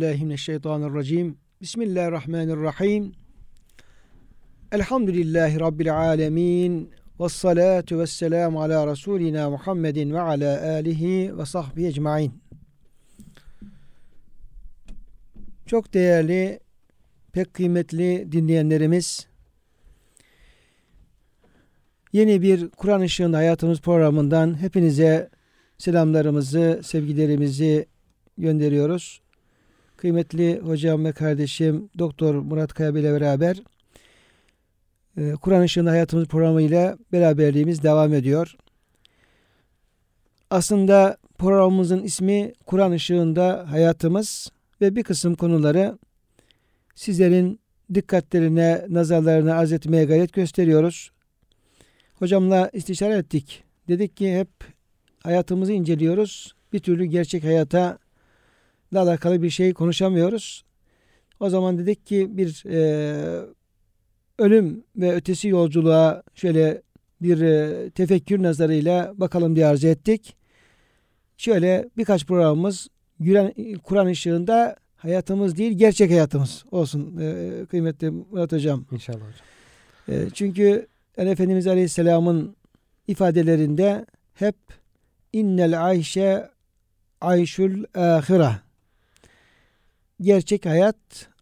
Euzubillahimineşşeytanirracim. Bismillahirrahmanirrahim. Elhamdülillahi Rabbil alemin. Ve salatu ve selamu ala Resulina Muhammedin ve ala alihi ve sahbihi ecmain. Çok değerli, pek kıymetli dinleyenlerimiz, yeni bir Kur'an Işığında Hayatımız programından hepinize selamlarımızı, sevgilerimizi gönderiyoruz kıymetli hocam ve kardeşim Doktor Murat Kaya ile beraber e, Kur'an Işığında Hayatımız programıyla beraberliğimiz devam ediyor. Aslında programımızın ismi Kur'an Işığında Hayatımız ve bir kısım konuları sizlerin dikkatlerine, nazarlarına arz etmeye gayret gösteriyoruz. Hocamla istişare ettik. Dedik ki hep hayatımızı inceliyoruz. Bir türlü gerçek hayata alakalı bir şey konuşamıyoruz. O zaman dedik ki bir e, ölüm ve ötesi yolculuğa şöyle bir e, tefekkür nazarıyla bakalım diye arzu ettik. Şöyle birkaç programımız Kur'an ışığında hayatımız değil gerçek hayatımız olsun e, kıymetli Murat Hocam. İnşallah hocam. E, çünkü yani Efendimiz Aleyhisselam'ın ifadelerinde hep innel ayşe ayşul ahira gerçek hayat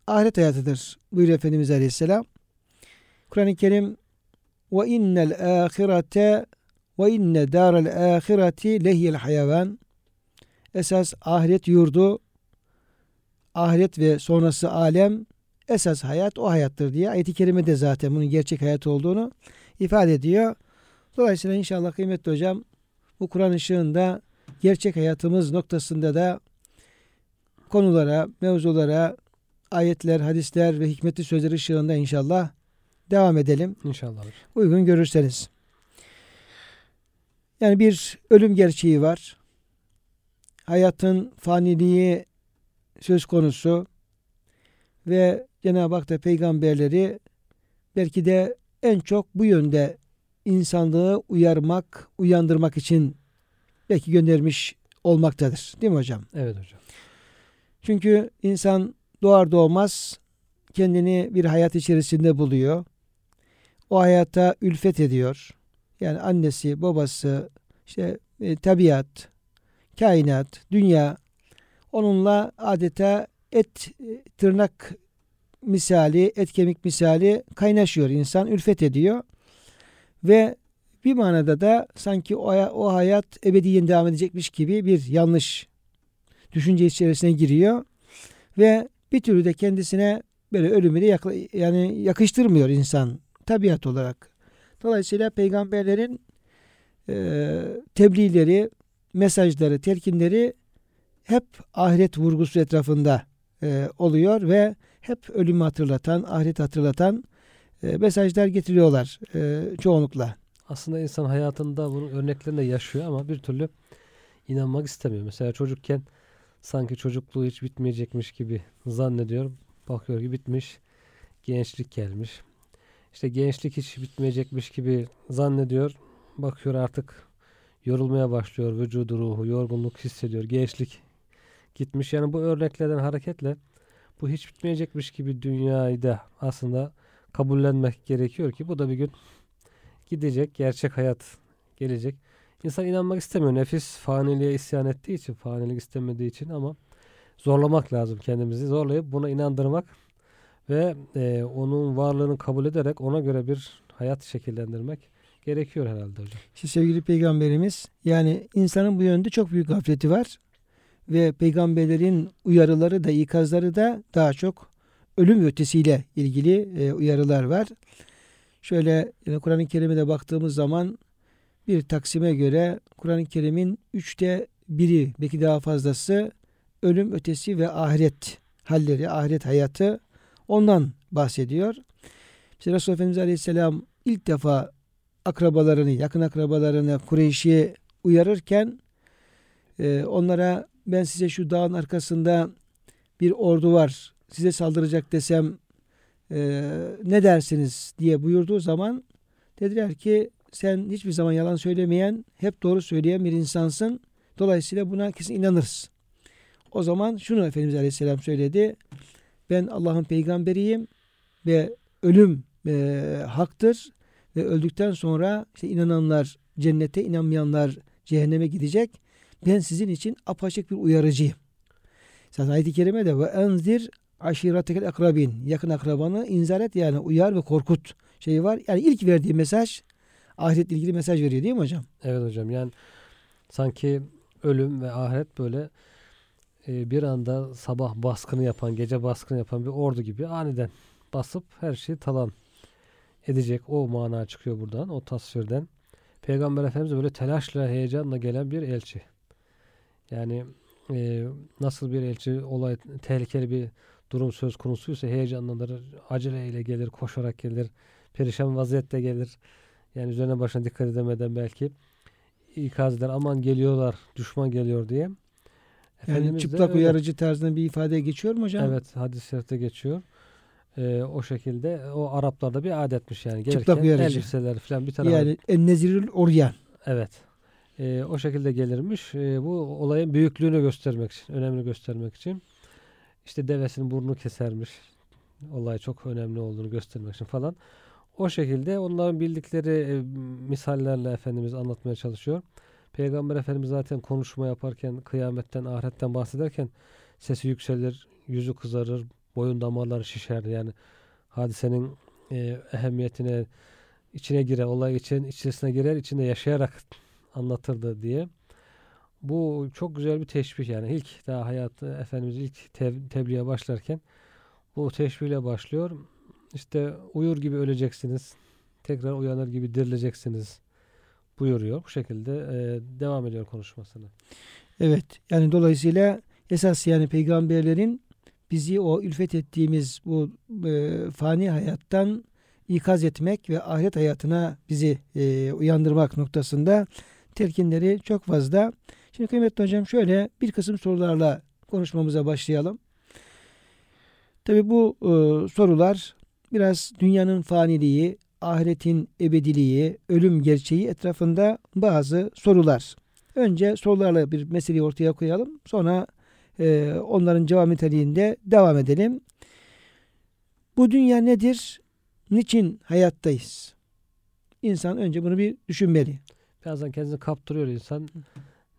ahiret hayatıdır buyuruyor Efendimiz Aleyhisselam. Kur'an-ı Kerim ve innel ahirete ve inne daral ahireti lehiyel hayvan esas ahiret yurdu ahiret ve sonrası alem esas hayat o hayattır diye ayet-i kerime de zaten bunun gerçek hayat olduğunu ifade ediyor. Dolayısıyla inşallah kıymetli hocam bu Kur'an ışığında gerçek hayatımız noktasında da konulara, mevzulara, ayetler, hadisler ve hikmetli sözler ışığında inşallah devam edelim. İnşallah. Uygun görürseniz. Yani bir ölüm gerçeği var. Hayatın faniliği söz konusu ve Cenab-ı Hak da peygamberleri belki de en çok bu yönde insanlığı uyarmak, uyandırmak için belki göndermiş olmaktadır. Değil mi hocam? Evet hocam. Çünkü insan doğar doğmaz kendini bir hayat içerisinde buluyor. O hayata ülfet ediyor. Yani annesi, babası, işte e, tabiat, kainat, dünya onunla adeta et e, tırnak misali, et kemik misali kaynaşıyor insan, ülfet ediyor. Ve bir manada da sanki o, o hayat ebediyen devam edecekmiş gibi bir yanlış düşünce içerisine giriyor ve bir türlü de kendisine böyle ölümü de yakla, yani yakıştırmıyor insan tabiat olarak. Dolayısıyla peygamberlerin e, tebliğleri, mesajları, telkinleri hep ahiret vurgusu etrafında e, oluyor ve hep ölümü hatırlatan, ahiret hatırlatan e, mesajlar getiriyorlar e, çoğunlukla. Aslında insan hayatında bunun örneklerini yaşıyor ama bir türlü inanmak istemiyor. Mesela çocukken sanki çocukluğu hiç bitmeyecekmiş gibi zannediyor. Bakıyor ki bitmiş. Gençlik gelmiş. İşte gençlik hiç bitmeyecekmiş gibi zannediyor. Bakıyor artık yorulmaya başlıyor. Vücudu ruhu yorgunluk hissediyor. Gençlik gitmiş. Yani bu örneklerden hareketle bu hiç bitmeyecekmiş gibi dünyayı da aslında kabullenmek gerekiyor ki bu da bir gün gidecek. Gerçek hayat gelecek. İnsan inanmak istemiyor. Nefis faniliğe isyan ettiği için, fanilik istemediği için ama zorlamak lazım kendimizi. Zorlayıp buna inandırmak ve e, onun varlığını kabul ederek ona göre bir hayat şekillendirmek gerekiyor herhalde hocam. İşte sevgili peygamberimiz yani insanın bu yönde çok büyük gafleti var ve peygamberlerin uyarıları da ikazları da daha çok ölüm ötesiyle ilgili e, uyarılar var. Şöyle yani Kur'an-ı Kerim'e de baktığımız zaman bir taksime göre Kur'an-ı Kerim'in üçte biri belki daha fazlası ölüm ötesi ve ahiret halleri, ahiret hayatı ondan bahsediyor. İşte Resulullah Efendimiz Aleyhisselam ilk defa akrabalarını, yakın akrabalarını Kureyş'i uyarırken e, onlara ben size şu dağın arkasında bir ordu var size saldıracak desem e, ne dersiniz diye buyurduğu zaman dediler ki sen hiçbir zaman yalan söylemeyen hep doğru söyleyen bir insansın. Dolayısıyla buna kesin inanırız. O zaman şunu Efendimiz Aleyhisselam söyledi. Ben Allah'ın peygamberiyim ve ölüm e, haktır ve öldükten sonra işte inananlar cennete, inanmayanlar cehenneme gidecek. Ben sizin için apaçık bir uyarıcıyım. Zaten ayet-i kerimede ve enzir aşiretekel akrabin yakın akrabanı inzar et yani uyar ve korkut şeyi var. Yani ilk verdiği mesaj ahiretle ilgili mesaj veriyor değil mi hocam? Evet hocam yani sanki ölüm ve ahiret böyle e, bir anda sabah baskını yapan, gece baskını yapan bir ordu gibi aniden basıp her şeyi talan edecek. O mana çıkıyor buradan, o tasvirden. Peygamber Efendimiz böyle telaşla, heyecanla gelen bir elçi. Yani e, nasıl bir elçi olay tehlikeli bir durum söz konusuysa heyecanlanır, aceleyle gelir, koşarak gelir, perişan vaziyette gelir. Yani üzerine başına dikkat edemeden belki ikaz eder. Aman geliyorlar, düşman geliyor diye. Yani Efendimiz de çıplak öyle. uyarıcı tarzında bir ifade geçiyor mu hocam? Evet hadis-i şerifte geçiyor. Ee, o şekilde o Araplarda bir adetmiş yani. Çıplak Gelirken uyarıcı. elbiseler falan bir tarafa. Yani ennezirül oryan. Evet. Ee, o şekilde gelirmiş. Ee, bu olayın büyüklüğünü göstermek için, önemli göstermek için. İşte devesinin burnunu kesermiş. Olay çok önemli olduğunu göstermek için falan. O şekilde onların bildikleri e, misallerle Efendimiz anlatmaya çalışıyor. Peygamber Efendimiz zaten konuşma yaparken, kıyametten, ahiretten bahsederken sesi yükselir, yüzü kızarır, boyun damarları şişer. Yani hadisenin e, ehemmiyetine içine girer, olay için içerisine girer, içinde yaşayarak anlatırdı diye. Bu çok güzel bir teşbih yani. ilk daha hayatı Efendimiz ilk tebliğe başlarken bu teşbihle başlıyor. İşte uyur gibi öleceksiniz. Tekrar uyanır gibi dirileceksiniz buyuruyor. Bu şekilde e, devam ediyor konuşmasını. Evet. Yani dolayısıyla esas yani peygamberlerin bizi o ülfet ettiğimiz bu e, fani hayattan ikaz etmek ve ahiret hayatına bizi e, uyandırmak noktasında telkinleri çok fazla. Şimdi kıymetli hocam şöyle bir kısım sorularla konuşmamıza başlayalım. Tabi bu e, sorular biraz dünyanın faniliği, ahiretin ebediliği, ölüm gerçeği etrafında bazı sorular. Önce sorularla bir meseleyi ortaya koyalım. Sonra e, onların cevap niteliğinde devam edelim. Bu dünya nedir? Niçin hayattayız? İnsan önce bunu bir düşünmeli. Birazdan kendini kaptırıyor insan.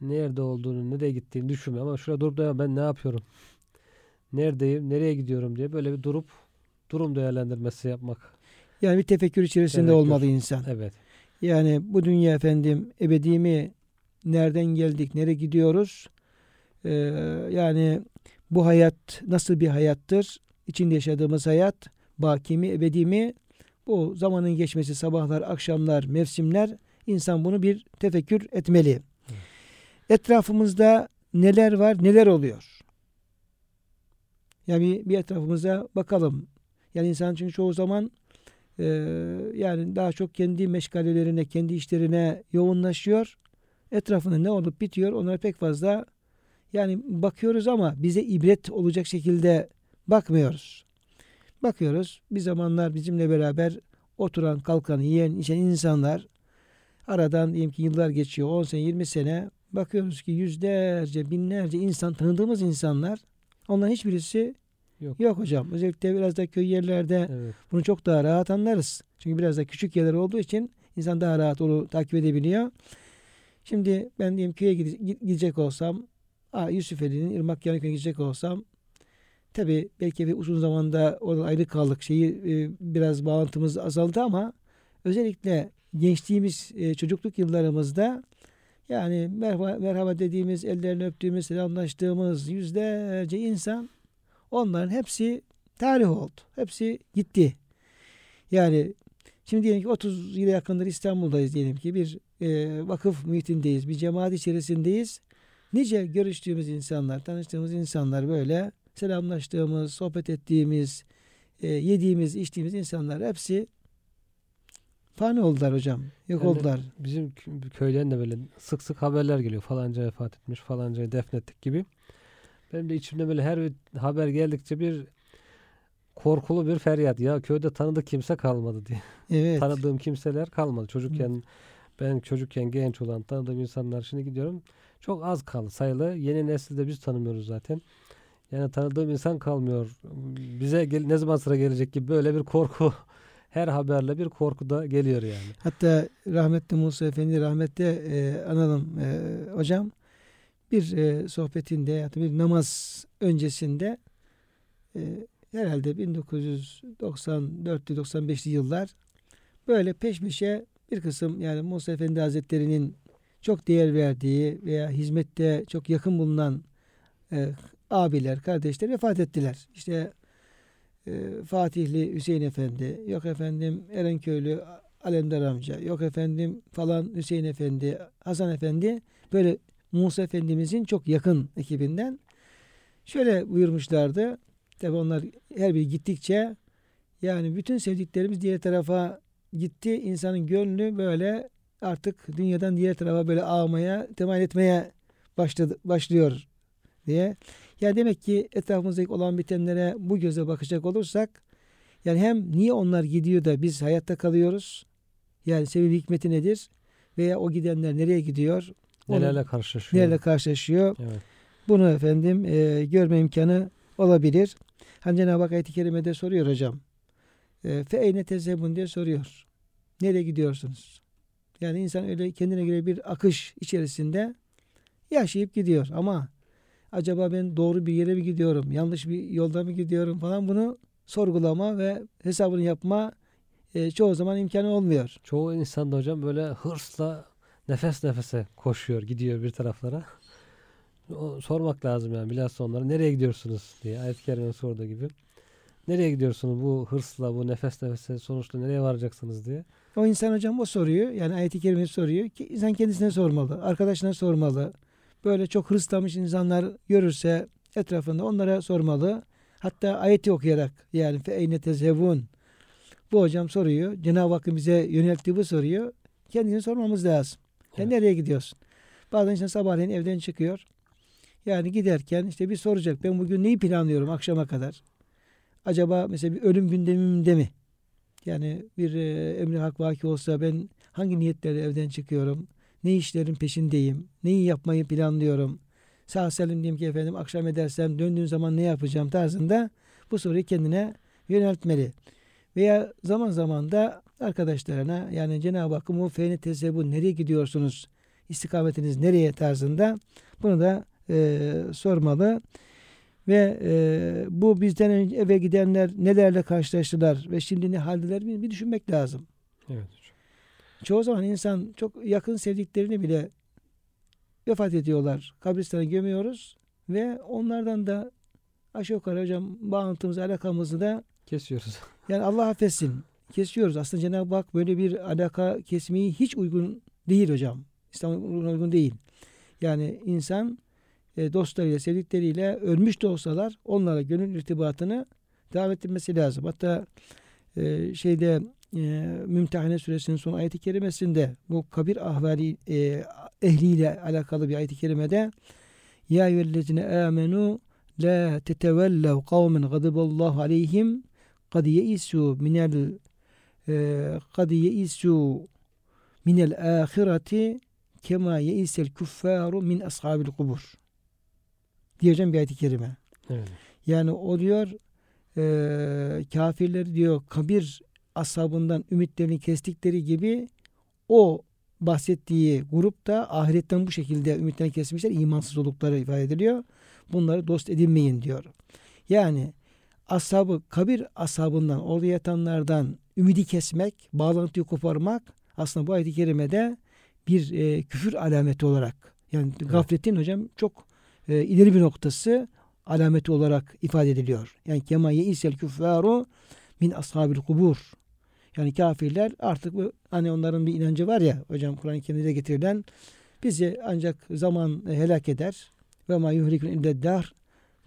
Nerede olduğunu, nereye gittiğini düşünmüyor. Ama şurada durup da ben ne yapıyorum? Neredeyim, nereye gidiyorum diye böyle bir durup durum değerlendirmesi yapmak. Yani bir tefekkür içerisinde Tefekkür. olmalı insan. Evet. Yani bu dünya efendim ebedi mi? Nereden geldik? Nereye gidiyoruz? Ee, yani bu hayat nasıl bir hayattır? İçinde yaşadığımız hayat baki mi, ebedi mi? Bu zamanın geçmesi, sabahlar, akşamlar, mevsimler insan bunu bir tefekkür etmeli. Etrafımızda neler var, neler oluyor? Yani bir, bir etrafımıza bakalım. Yani insan çünkü çoğu zaman e, yani daha çok kendi meşgalelerine, kendi işlerine yoğunlaşıyor. Etrafında ne olup bitiyor onlara pek fazla yani bakıyoruz ama bize ibret olacak şekilde bakmıyoruz. Bakıyoruz bir zamanlar bizimle beraber oturan, kalkan, yiyen, içen insanlar aradan diyelim ki yıllar geçiyor 10 sene, 20 sene bakıyoruz ki yüzlerce, binlerce insan tanıdığımız insanlar onların hiçbirisi Yok. yok hocam. Özellikle biraz da köy yerlerde Evet. bunu çok daha rahat anlarız. Çünkü biraz da küçük yerler olduğu için insan daha rahat onu takip edebiliyor. Şimdi ben diyeyim köye gide- gidecek olsam, Aa, Yusufeli'nin Irmak Yanıköy'e gidecek olsam tabi belki bir uzun zamanda orada ayrı kaldık. Şeyi e, biraz bağlantımız azaldı ama özellikle gençliğimiz, e, çocukluk yıllarımızda yani merhaba, merhaba dediğimiz, ellerini öptüğümüz, selamlaştığımız yüzlerce insan onların hepsi tarih oldu. Hepsi gitti. Yani Şimdi diyelim ki 30 yıla yakındır İstanbul'dayız diyelim ki bir e, vakıf muhitindeyiz, bir cemaat içerisindeyiz. Nice görüştüğümüz insanlar, tanıştığımız insanlar böyle selamlaştığımız, sohbet ettiğimiz, e, yediğimiz, içtiğimiz insanlar hepsi fani oldular hocam. Yok Yani oldular. Bizim kö- köyden de böyle sık sık haberler geliyor. Falanca vefat etmiş, falancayı defnettik gibi. Benim de içimde böyle her bir haber geldikçe bir korkulu bir feryat. Ya köyde tanıdık kimse kalmadı diye. Evet. Tanıdığım kimseler kalmadı. Çocukken ben çocukken genç olan tanıdığım insanlar şimdi gidiyorum. Çok az kaldı sayılı. Yeni nesilde biz tanımıyoruz zaten. Yani tanıdığım insan kalmıyor. Bize gel- ne zaman sıra gelecek gibi böyle bir korku her haberle bir korku da geliyor yani. Hatta rahmetli Musa Efendi rahmette e, analım e, hocam bir e, sohbetinde ya da bir namaz öncesinde e, herhalde 1994'lü 95'li yıllar böyle peş peşe bir kısım yani Musa Efendi Hazretleri'nin çok değer verdiği veya hizmette çok yakın bulunan e, abiler, kardeşler vefat ettiler. İşte e, Fatihli Hüseyin Efendi, yok efendim Erenköylü Alemdar amca, yok efendim falan Hüseyin Efendi, Hasan Efendi böyle Musa Efendimizin çok yakın ekibinden şöyle buyurmuşlardı. Tabi onlar her biri gittikçe yani bütün sevdiklerimiz diğer tarafa gitti. İnsanın gönlü böyle artık dünyadan diğer tarafa böyle ağmaya, temayül etmeye başladı, başlıyor diye. Ya demek ki etrafımızdaki olan bitenlere bu göze bakacak olursak yani hem niye onlar gidiyor da biz hayatta kalıyoruz? Yani sebebi hikmeti nedir? Veya o gidenler nereye gidiyor? Nelerle karşılaşıyor. Nelerle karşılaşıyor? Evet. Bunu efendim e, görme imkanı olabilir. Hani Cenab-ı Hak ayet-i kerimede soruyor hocam. E, Fe eyne tezebun diye soruyor. Nereye gidiyorsunuz? Yani insan öyle kendine göre bir akış içerisinde yaşayıp gidiyor. Ama acaba ben doğru bir yere mi gidiyorum? Yanlış bir yolda mı gidiyorum falan bunu sorgulama ve hesabını yapma e, çoğu zaman imkanı olmuyor. Çoğu insan da hocam böyle hırsla nefes nefese koşuyor, gidiyor bir taraflara. O, sormak lazım yani bilhassa onlara nereye gidiyorsunuz diye ayet-i kerime sorduğu gibi. Nereye gidiyorsunuz bu hırsla, bu nefes nefese sonuçta nereye varacaksınız diye. O insan hocam o soruyor. Yani ayet-i kerime soruyor ki insan kendisine sormalı. Arkadaşına sormalı. Böyle çok hırslanmış insanlar görürse etrafında onlara sormalı. Hatta ayeti okuyarak yani fe eyne tezhebun. Bu hocam soruyor. Cenab-ı Hakk'ın bize yönelttiği bu soruyor. Kendine sormamız lazım. Ya Evet. nereye gidiyorsun? Bazen insan sabahleyin evden çıkıyor. Yani giderken işte bir soracak. Ben bugün neyi planlıyorum akşama kadar? Acaba mesela bir ölüm gündemimde mi? Yani bir e, emri hak vaki olsa ben hangi niyetlerle evden çıkıyorum? Ne işlerin peşindeyim? Neyi yapmayı planlıyorum? Sağ salim diyeyim ki efendim akşam edersem döndüğüm zaman ne yapacağım tarzında bu soruyu kendine yöneltmeli. Veya zaman zaman da arkadaşlarına yani Cenab-ı Hakk'ın bu feyne tezzebu nereye gidiyorsunuz? İstikametiniz nereye tarzında bunu da e, sormalı. Ve e, bu bizden önce eve gidenler nelerle karşılaştılar ve şimdi ne haldeler bir, bir düşünmek lazım. Evet hocam. Çoğu zaman insan çok yakın sevdiklerini bile vefat ediyorlar. Kabristana gömüyoruz ve onlardan da aşağı yukarı hocam bağlantımızı, alakamızı da Kesiyoruz. yani Allah affetsin kesiyoruz. Aslında Cenab-ı Hak böyle bir alaka kesmeyi hiç uygun değil hocam. İslam'a uygun değil. Yani insan e, dostlarıyla, sevdikleriyle ölmüş de olsalar onlara gönül irtibatını devam ettirmesi lazım. Hatta e, şeyde e, Mümtehane suresinin son ayeti kerimesinde bu kabir ahvali e, ehliyle alakalı bir ayeti kerimede Ya eyyühellezine amenu la tetevellev kavmen gadiballahu aleyhim kad yeisu minel kad yeisu minel ahireti kema yeisel kuffaru min ashabil kubur diyeceğim bir ayet-i kerime. Evet. Yani o diyor e, kafirler diyor kabir ashabından ümitlerini kestikleri gibi o bahsettiği grup da ahiretten bu şekilde ümitlerini kesmişler. imansız oldukları ifade ediliyor. Bunları dost edinmeyin diyor. Yani ashabı kabir ashabından orada yatanlardan ümidi kesmek, bağlantıyı koparmak aslında bu ayet-i kerimede bir e, küfür alameti olarak yani gafletin hocam çok e, ileri bir noktası alameti olarak ifade ediliyor. Yani kema yeisel küffaru min ashabil kubur. Yani kafirler artık bu hani onların bir inancı var ya hocam Kur'an-ı Kerim'de getirilen bizi ancak zaman helak eder. Ve ma yuhlikun illa dahr.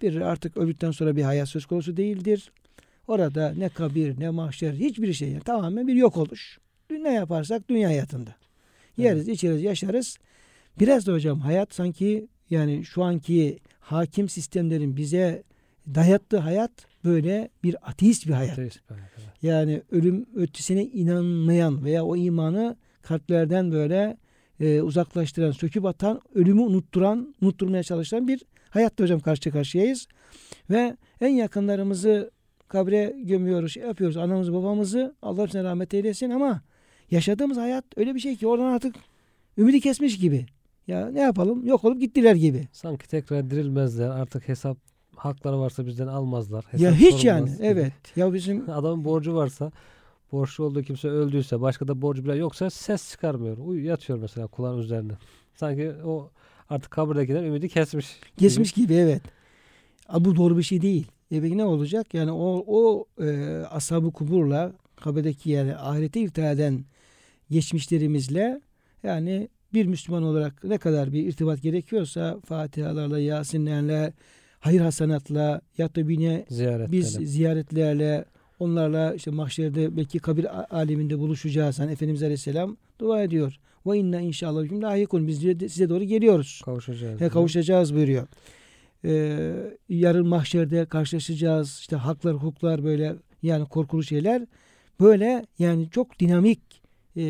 Bir artık öldükten sonra bir hayat söz konusu değildir. Orada ne kabir ne mahşer hiçbir şey yani tamamen bir yok oluş. Ne yaparsak dünya hayatında. Yeriz, içeriz, yaşarız. Biraz da hocam hayat sanki yani şu anki hakim sistemlerin bize dayattığı hayat böyle bir ateist bir hayat. Ateist evet. Yani ölüm ötesine inanmayan veya o imanı kalplerden böyle e, uzaklaştıran, söküp atan, ölümü unutturan, unutturmaya çalışan bir hayatta hocam karşı karşıyayız. Ve en yakınlarımızı kabre gömüyoruz, şey yapıyoruz. Anamızı, babamızı Allah hepsine rahmet eylesin ama yaşadığımız hayat öyle bir şey ki oradan artık ümidi kesmiş gibi. Ya ne yapalım? Yok olup gittiler gibi. Sanki tekrar dirilmezler. Artık hesap hakları varsa bizden almazlar. ya Hesap hiç yani. gibi. Evet. Ya bizim Adamın borcu varsa borçlu olduğu kimse öldüyse başka da borcu bile yoksa ses çıkarmıyor. Uy yatıyor mesela kulağın üzerine. Sanki o artık kabirdekiler ümidi kesmiş. gibi. Geçmiş gibi evet. Ama bu doğru bir şey değil. E peki ne olacak? Yani o o e, ashab-ı kuburla kabirdeki yani ahirete irtihal eden geçmişlerimizle yani bir Müslüman olarak ne kadar bir irtibat gerekiyorsa Fatihalarla, Yasinlerle, hayır hasanatla ya da yine Ziyaret biz ziyaretlerle onlarla işte mahşerde belki kabir a- aleminde buluşacağız. Hani Efendimiz Aleyhisselam dua ediyor. Ve inna inşallah hüküm layıkun. Biz size- doğru geliyoruz. kavuşacağız. He, kavuşacağız buyuruyor. Ee, yarın mahşerde karşılaşacağız. İşte haklar, hukuklar böyle yani korkulu şeyler. Böyle yani çok dinamik e,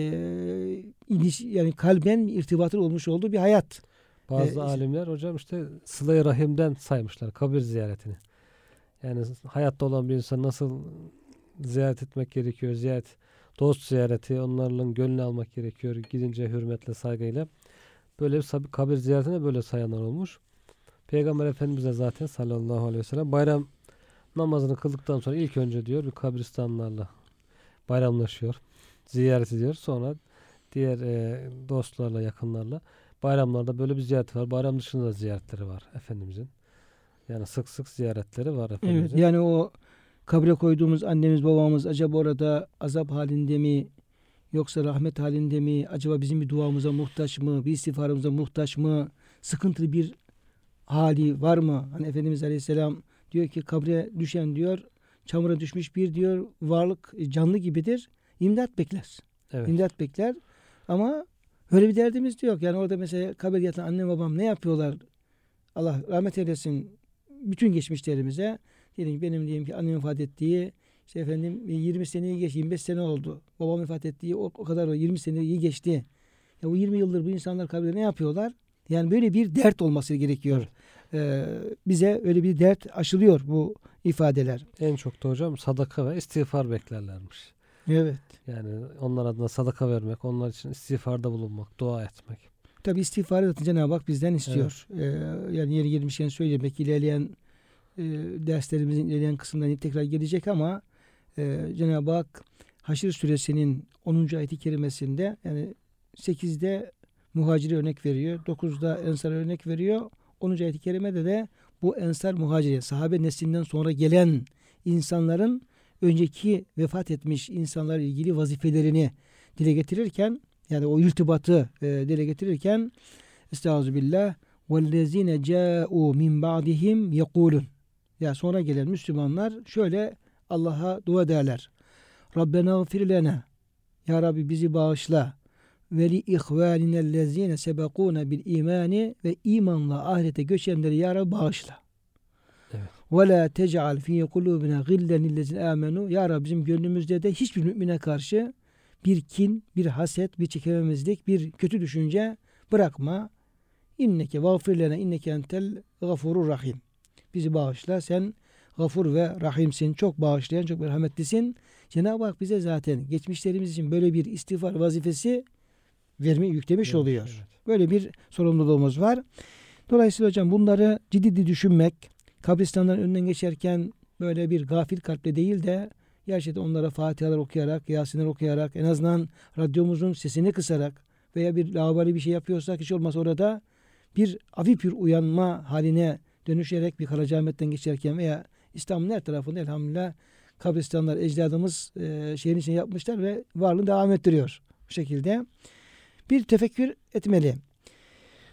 yani kalben irtibatın olmuş olduğu bir hayat. Bazı Ee, alimler hocam işte sıla-i rahimden saymışlar kabir ziyaretini. Yani hayatta olan bir insan nasıl ziyaret etmek gerekiyor? Ziyaret, dost ziyareti, onlarla gönlünü almak gerekiyor. Gidince hürmetle, saygıyla. Böyle bir kabir ziyaretine böyle sayanlar olmuş. Peygamber Efendimiz de zaten sallallahu aleyhi ve sellem bayram namazını kıldıktan sonra ilk önce diyor bir kabristanlarla bayramlaşıyor. Ziyaret ediyor. Sonra diğer e, dostlarla, yakınlarla bayramlarda böyle bir ziyareti var. Bayram dışında da ziyaretleri var Efendimizin. Yani sık sık ziyaretleri var Evet, Efendimizin. yani o kabre koyduğumuz annemiz babamız acaba orada azap halinde mi yoksa rahmet halinde mi? Acaba bizim bir duamıza muhtaç mı? Bir istiğfarımıza muhtaç mı? Sıkıntılı bir hali var mı? Hani Efendimiz Aleyhisselam diyor ki kabre düşen diyor çamura düşmüş bir diyor varlık e, canlı gibidir. İmdat bekler. Evet. İmdat bekler. Ama öyle bir derdimiz de yok. Yani orada mesela kabir yatan annem babam ne yapıyorlar? Allah rahmet eylesin bütün geçmişlerimize. Diyelim ki benim diyeyim ki annem vefat ettiği işte efendim 20 seneyi geç 25 sene oldu. Babam vefat ettiği o, o kadar o 20 seneyi geçti. Ya bu 20 yıldır bu insanlar kabirde ne yapıyorlar? Yani böyle bir dert olması gerekiyor. Ee, bize öyle bir dert aşılıyor bu ifadeler. En çok da hocam sadaka ve istiğfar beklerlermiş. Evet. Yani onlar adına sadaka vermek, onlar için istiğfarda bulunmak, dua etmek. Tabi istiğfarı da Cenab-ı Hak bizden istiyor. Ee, yani yeri gelmişken söyleyeyim. Belki ilerleyen e, derslerimizin ilerleyen kısımlarına tekrar gelecek ama e, Cenab-ı Hak Haşir suresinin 10. ayeti kerimesinde yani 8'de muhacire örnek veriyor. 9'da ensara örnek veriyor. 10. ayet-i kerimede de bu ensar muhacire sahabe neslinden sonra gelen insanların önceki vefat etmiş insanlarla ilgili vazifelerini dile getirirken yani o irtibatı e, dile getirirken Estağfirullah. "Vellezine ca'u min ba'dihim yekulun." Ya sonra gelen Müslümanlar şöyle Allah'a dua ederler. Rabbena gfir lena. Ya Rabbi bizi bağışla. Ve li ihvaninellezine sebekuna bil imani ve imanla ahirete göçenleri ya Rabbi bağışla. Evet. Ve la tec'al fi kulubina gillen lillezine amenu. Ya Rabbi bizim gönlümüzde de hiçbir mümine karşı bir kin, bir haset, bir çekememezlik, bir kötü düşünce bırakma. İnneke gafir lena inneke entel gafurur rahim. Bizi bağışla. Sen gafur ve rahimsin. Çok bağışlayan, çok merhametlisin. Cenab-ı Hak bize zaten geçmişlerimiz için böyle bir istiğfar vazifesi verme yüklemiş Evet, oluyor. evet. Böyle bir sorumluluğumuz var. Dolayısıyla hocam bunları ciddi ciddi düşünmek, kabristanların önünden geçerken böyle bir gafil kalple değil de gerçekten onlara Fatihalar okuyarak, Yasinler okuyarak, en azından radyomuzun sesini kısarak veya bir lavabali bir şey yapıyorsak hiç olmazsa orada bir hafif bir uyanma haline dönüşerek bir Karacaahmet'ten geçerken veya İstanbul'un her tarafında elhamdülillah kabristanlar ecdadımız e, şehrin içine yapmışlar ve varlığını devam ettiriyor. Bu şekilde bir tefekkür etmeli.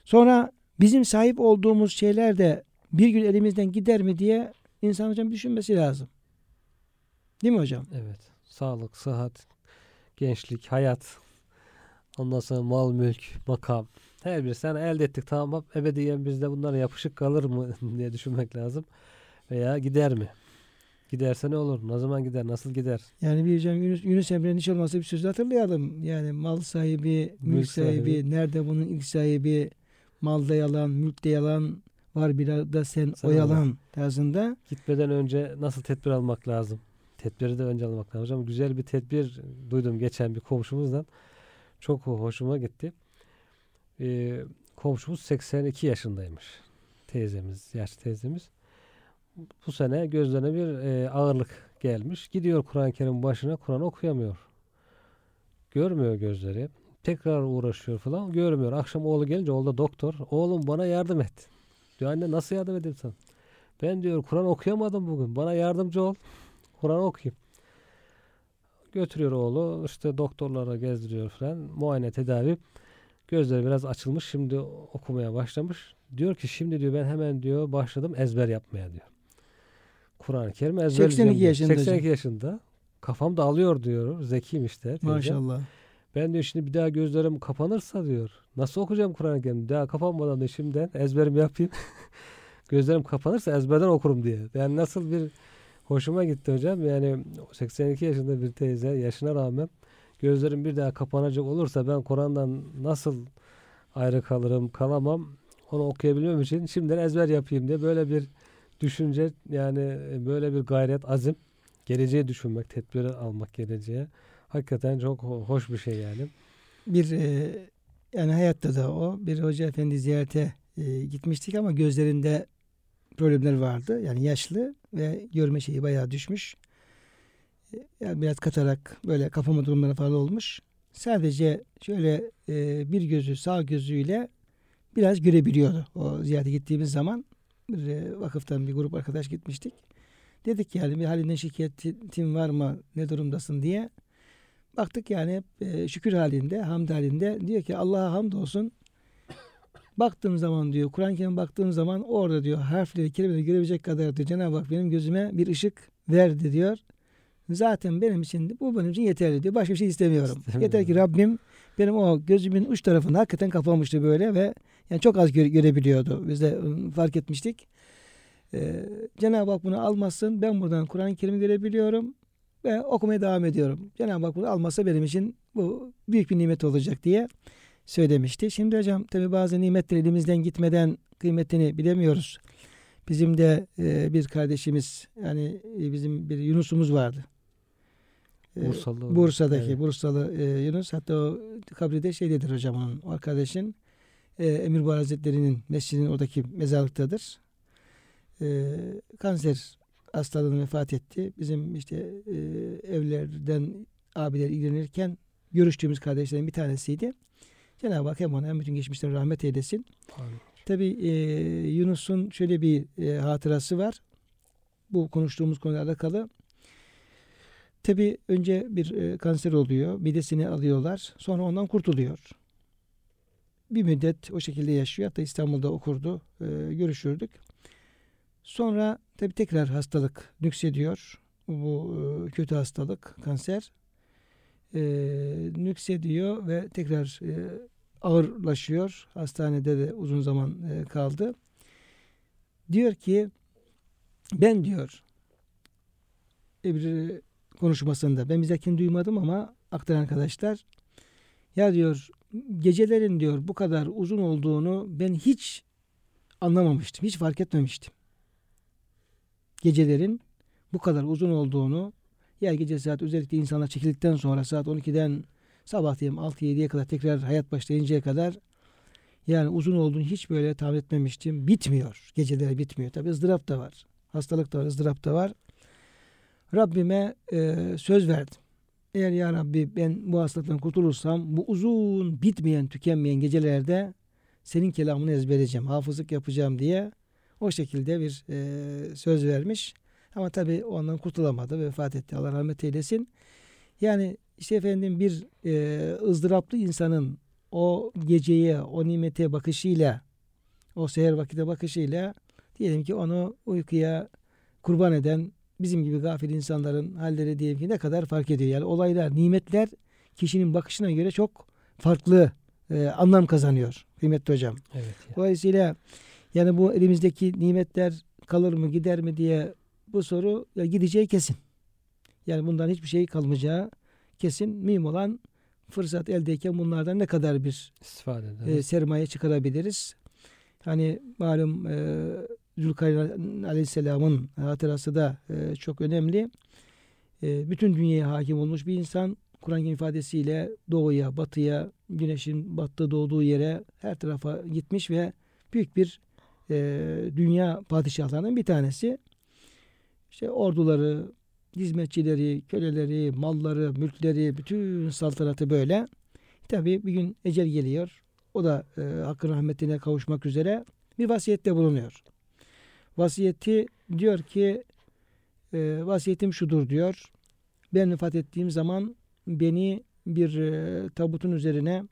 Sonra bizim sahip olduğumuz şeyler de bir gün elimizden gider mi diye insan hocam düşünmesi lazım. Değil mi hocam? Evet. Sağlık, sıhhat, gençlik, hayat. Ondan sonra mal, mülk, makam. Her bir sen elde ettik tamam ebediyen bizde bunlara yapışık kalır mı diye düşünmek lazım. Veya gider mi? Giderse ne olur? Ne zaman gider? Nasıl gider? Yani bir hocam Yunus, Yunus Emre'nin hiç olmazsa bir sözü hatırlayalım. Yani mal sahibi, mülk, Mülk sahibi, sahibi. nerede bunun ilk sahibi, malda yalan, mülkte yalan, var bir da sen, Sen oyalan tarzında. Gitmeden önce nasıl tedbir almak lazım? Tedbiri de önce almak lazım. Hocam güzel bir tedbir duydum geçen bir komşumuzdan. Çok hoşuma gitti. Ee, komşumuz 82 yaşındaymış. Teyzemiz, yaşlı teyzemiz. Bu sene gözlerine bir e, ağırlık gelmiş. Gidiyor Kur'an-ı Kerim başına Kur'an okuyamıyor. Görmüyor gözleri. Tekrar uğraşıyor falan. Görmüyor. Akşam oğlu gelince oğlu da doktor. Oğlum bana yardım et. Diyor anne nasıl yardım edeyim sana? Ben diyor Kur'an okuyamadım bugün. Bana yardımcı ol. Kur'an okuyayım. Götürüyor oğlu işte doktorlara gezdiriyor falan. Muayene tedavi. Gözleri biraz açılmış. Şimdi okumaya başlamış. Diyor ki şimdi diyor ben hemen diyor başladım ezber yapmaya diyor. Kur'an-ı Kerim ezberleyeceğim 82 diyor. yaşında 82 hocam. yaşında. Kafam da alıyor diyor. Zekiymiş de. Maşallah. Ben diyor şimdi bir daha gözlerim kapanırsa diyor. Nasıl okuyacağım Kur'an-ı Kerim? Daha kapanmadan diyor şimdiden ezberimi yapayım. gözlerim kapanırsa ezberden okurum diye. Yani nasıl bir hoşuma gitti hocam. Yani 82 yaşında bir teyze yaşına rağmen gözlerim bir daha kapanacak olursa ben Kur'an'dan nasıl ayrı kalırım, kalamam. Onu okuyabilmem için şimdiden ezber yapayım diye böyle bir düşünce yani böyle bir gayret, azim geleceği düşünmek, tedbiri almak geleceğe. Hakikaten çok ho- hoş bir şey yani. Bir e, yani hayatta da o bir hoca efendi ziyarete e, gitmiştik ama gözlerinde problemler vardı. Yani yaşlı ve görme şeyi bayağı düşmüş. E, Yani biraz katarak böyle kafama durumları falan olmuş. Sadece şöyle e, bir gözü sağ gözüyle biraz görebiliyordu. O ziyarete gittiğimiz zaman bir e, vakıftan bir grup arkadaş gitmiştik. Dedik yani bir halinden şikayetin var mı ne durumdasın diye. Baktık yani e, şükür halinde, hamd halinde. Diyor ki Allah'a hamdolsun. Baktığım zaman diyor, Kur'an-ı Kerim'e baktığım zaman orada diyor harfleri, kelimeleri görebilecek kadar diyor Cenab-ı Hak benim gözüme bir ışık verdi diyor. Zaten benim için bu benim için yeterli diyor. Başka bir şey istemiyorum. İstemiyorum. Yeter ki Rabbim benim o gözümün uç tarafını hakikaten kapamıştı böyle ve yani çok az göre- görebiliyordu. Biz de fark etmiştik. Ee, Cenab-ı Hak bunu almasın. Ben buradan Kur'an-ı Kerim'i görebiliyorum ve okumaya devam ediyorum. Cenab-ı Hak bunu almasa benim için bu büyük bir nimet olacak diye söylemişti. Şimdi hocam tabi bazı nimetler elimizden gitmeden kıymetini bilemiyoruz. Bizim de e, bir kardeşimiz yani bizim bir Yunus'umuz vardı. E, Bursalı. Bursa'daki Evet. Bursalı e, Yunus hatta o kabri de şeydedir hocam onun o arkadaşın e, Emir Bahar Hazretleri'nin mescidinin oradaki mezarlıktadır. E, kanser hastalığını vefat etti. Bizim işte e, evlerden abiler ilgilenirken görüştüğümüz kardeşlerin bir tanesiydi. Cenab-ı Hak hem ona hem bütün geçmişlerine rahmet eylesin. Tabi Yunus'un şöyle bir e, hatırası var. Bu konuştuğumuz konuyla alakalı. Tabi önce bir e, kanser oluyor. Midesini alıyorlar. Sonra ondan kurtuluyor. Bir müddet o şekilde yaşıyor. Hatta İstanbul'da okurdu. E, görüşürdük. Sonra tabi tekrar hastalık nüksediyor. Bu e, kötü hastalık, kanser. Nüksediyor ve tekrar ağırlaşıyor. Hastanede de uzun zaman kaldı. Diyor ki ben diyor bir konuşmasında ben bizdekini duymadım ama aktaran arkadaşlar ya diyor gecelerin diyor bu kadar uzun olduğunu ben hiç anlamamıştım. Hiç fark etmemiştim. Gecelerin bu kadar uzun olduğunu yer gece saat özellikle insanlar çekildikten sonra saat 12'den sabah diyelim 6-7'ye kadar tekrar hayat başlayıncaya kadar yani uzun olduğunu hiç böyle tahmin etmemiştim. Bitmiyor. Geceleri bitmiyor. Tabi ızdırap da var. Hastalık da var, ızdırap da var. Rabbime e, söz verdim. Eğer ya Rabbi ben bu hastalıktan kurtulursam bu uzun bitmeyen tükenmeyen gecelerde senin kelamını ezberleyeceğim, hafızlık yapacağım diye o şekilde bir e, söz vermiş. Ama tabii ondan kurtulamadı. Vefat etti. Allah rahmet eylesin. Yani işte efendim bir e, ızdıraplı insanın o geceye, o nimete bakışıyla, o seher vakite bakışıyla diyelim ki onu uykuya kurban eden bizim gibi gafil insanların halleri diyelim ki ne kadar fark ediyor. Yani olaylar, nimetler kişinin bakışına göre çok farklı e, anlam kazanıyor kıymetli hocam. Evet. Ya. Dolayısıyla yani bu elimizdeki nimetler kalır mı gider mi diye bu soru ya gideceği kesin. Yani bundan hiçbir şey kalmayacağı kesin. Mühim olan fırsat eldeyken bunlardan ne kadar bir İstifade e, sermaye çıkarabiliriz. Hani malum e, Zülkarneyn Aleyhisselam'ın hatırası da e, çok önemli. E, bütün dünyaya hakim olmuş bir insan Kur'an ifadesiyle doğuya, batıya, güneşin battığı doğduğu yere her tarafa gitmiş ve büyük bir e, dünya padişahlarından bir tanesi. İşte orduları, hizmetçileri, köleleri, malları, mülkleri, bütün saltanatı böyle. Tabii bir gün ecel geliyor. O da e, hakkın rahmetine kavuşmak üzere bir vasiyette bulunuyor. Vasiyeti diyor ki e, vasiyetim şudur diyor. Ben vefat ettiğim zaman beni bir e, tabutun üzerine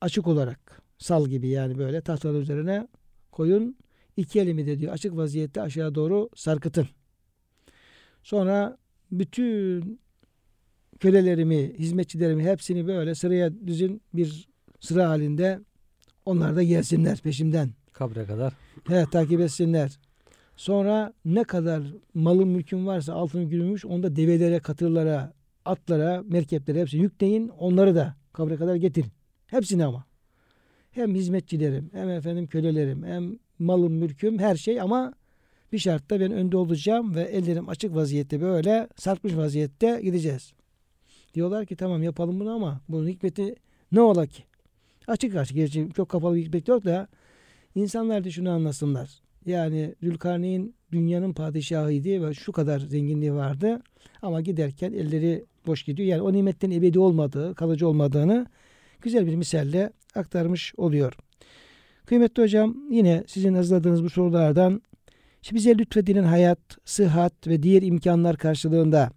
açık olarak sal gibi yani böyle tahtalar üzerine koyun. İki elimi de diyor açık vaziyette aşağı doğru sarkıtın. Sonra bütün kölelerimi, hizmetçilerimi hepsini böyle sıraya düzün bir sıra halinde onlar da gelsinler peşimden. Kabre kadar. He, takip etsinler. Sonra ne kadar malın mülkün varsa altın gümüş onu da develere, katırlara, atlara, merkeplere hepsini yükleyin. Onları da kabre kadar getirin. Hepsini ama. Hem hizmetçilerim, hem efendim kölelerim, hem malım, mülküm, her şey ama bir şartla ben önde olacağım ve ellerim açık vaziyette böyle sarkmış vaziyette gideceğiz. Diyorlar ki tamam yapalım bunu ama bunun hikmeti ne ola ki? Açık açık gerçi çok kapalı bir hikmet yok da insanlar da şunu anlasınlar. Yani Zülkarneyn dünyanın padişahıydı ve şu kadar zenginliği vardı. Ama giderken elleri boş gidiyor. Yani o nimetten ebedi olmadığı, kalıcı olmadığını güzel bir misalle aktarmış oluyor. Kıymetli hocam yine sizin hazırladığınız bu sorulardan işte bize lütfedilen hayat, sıhhat ve diğer imkanlar karşılığında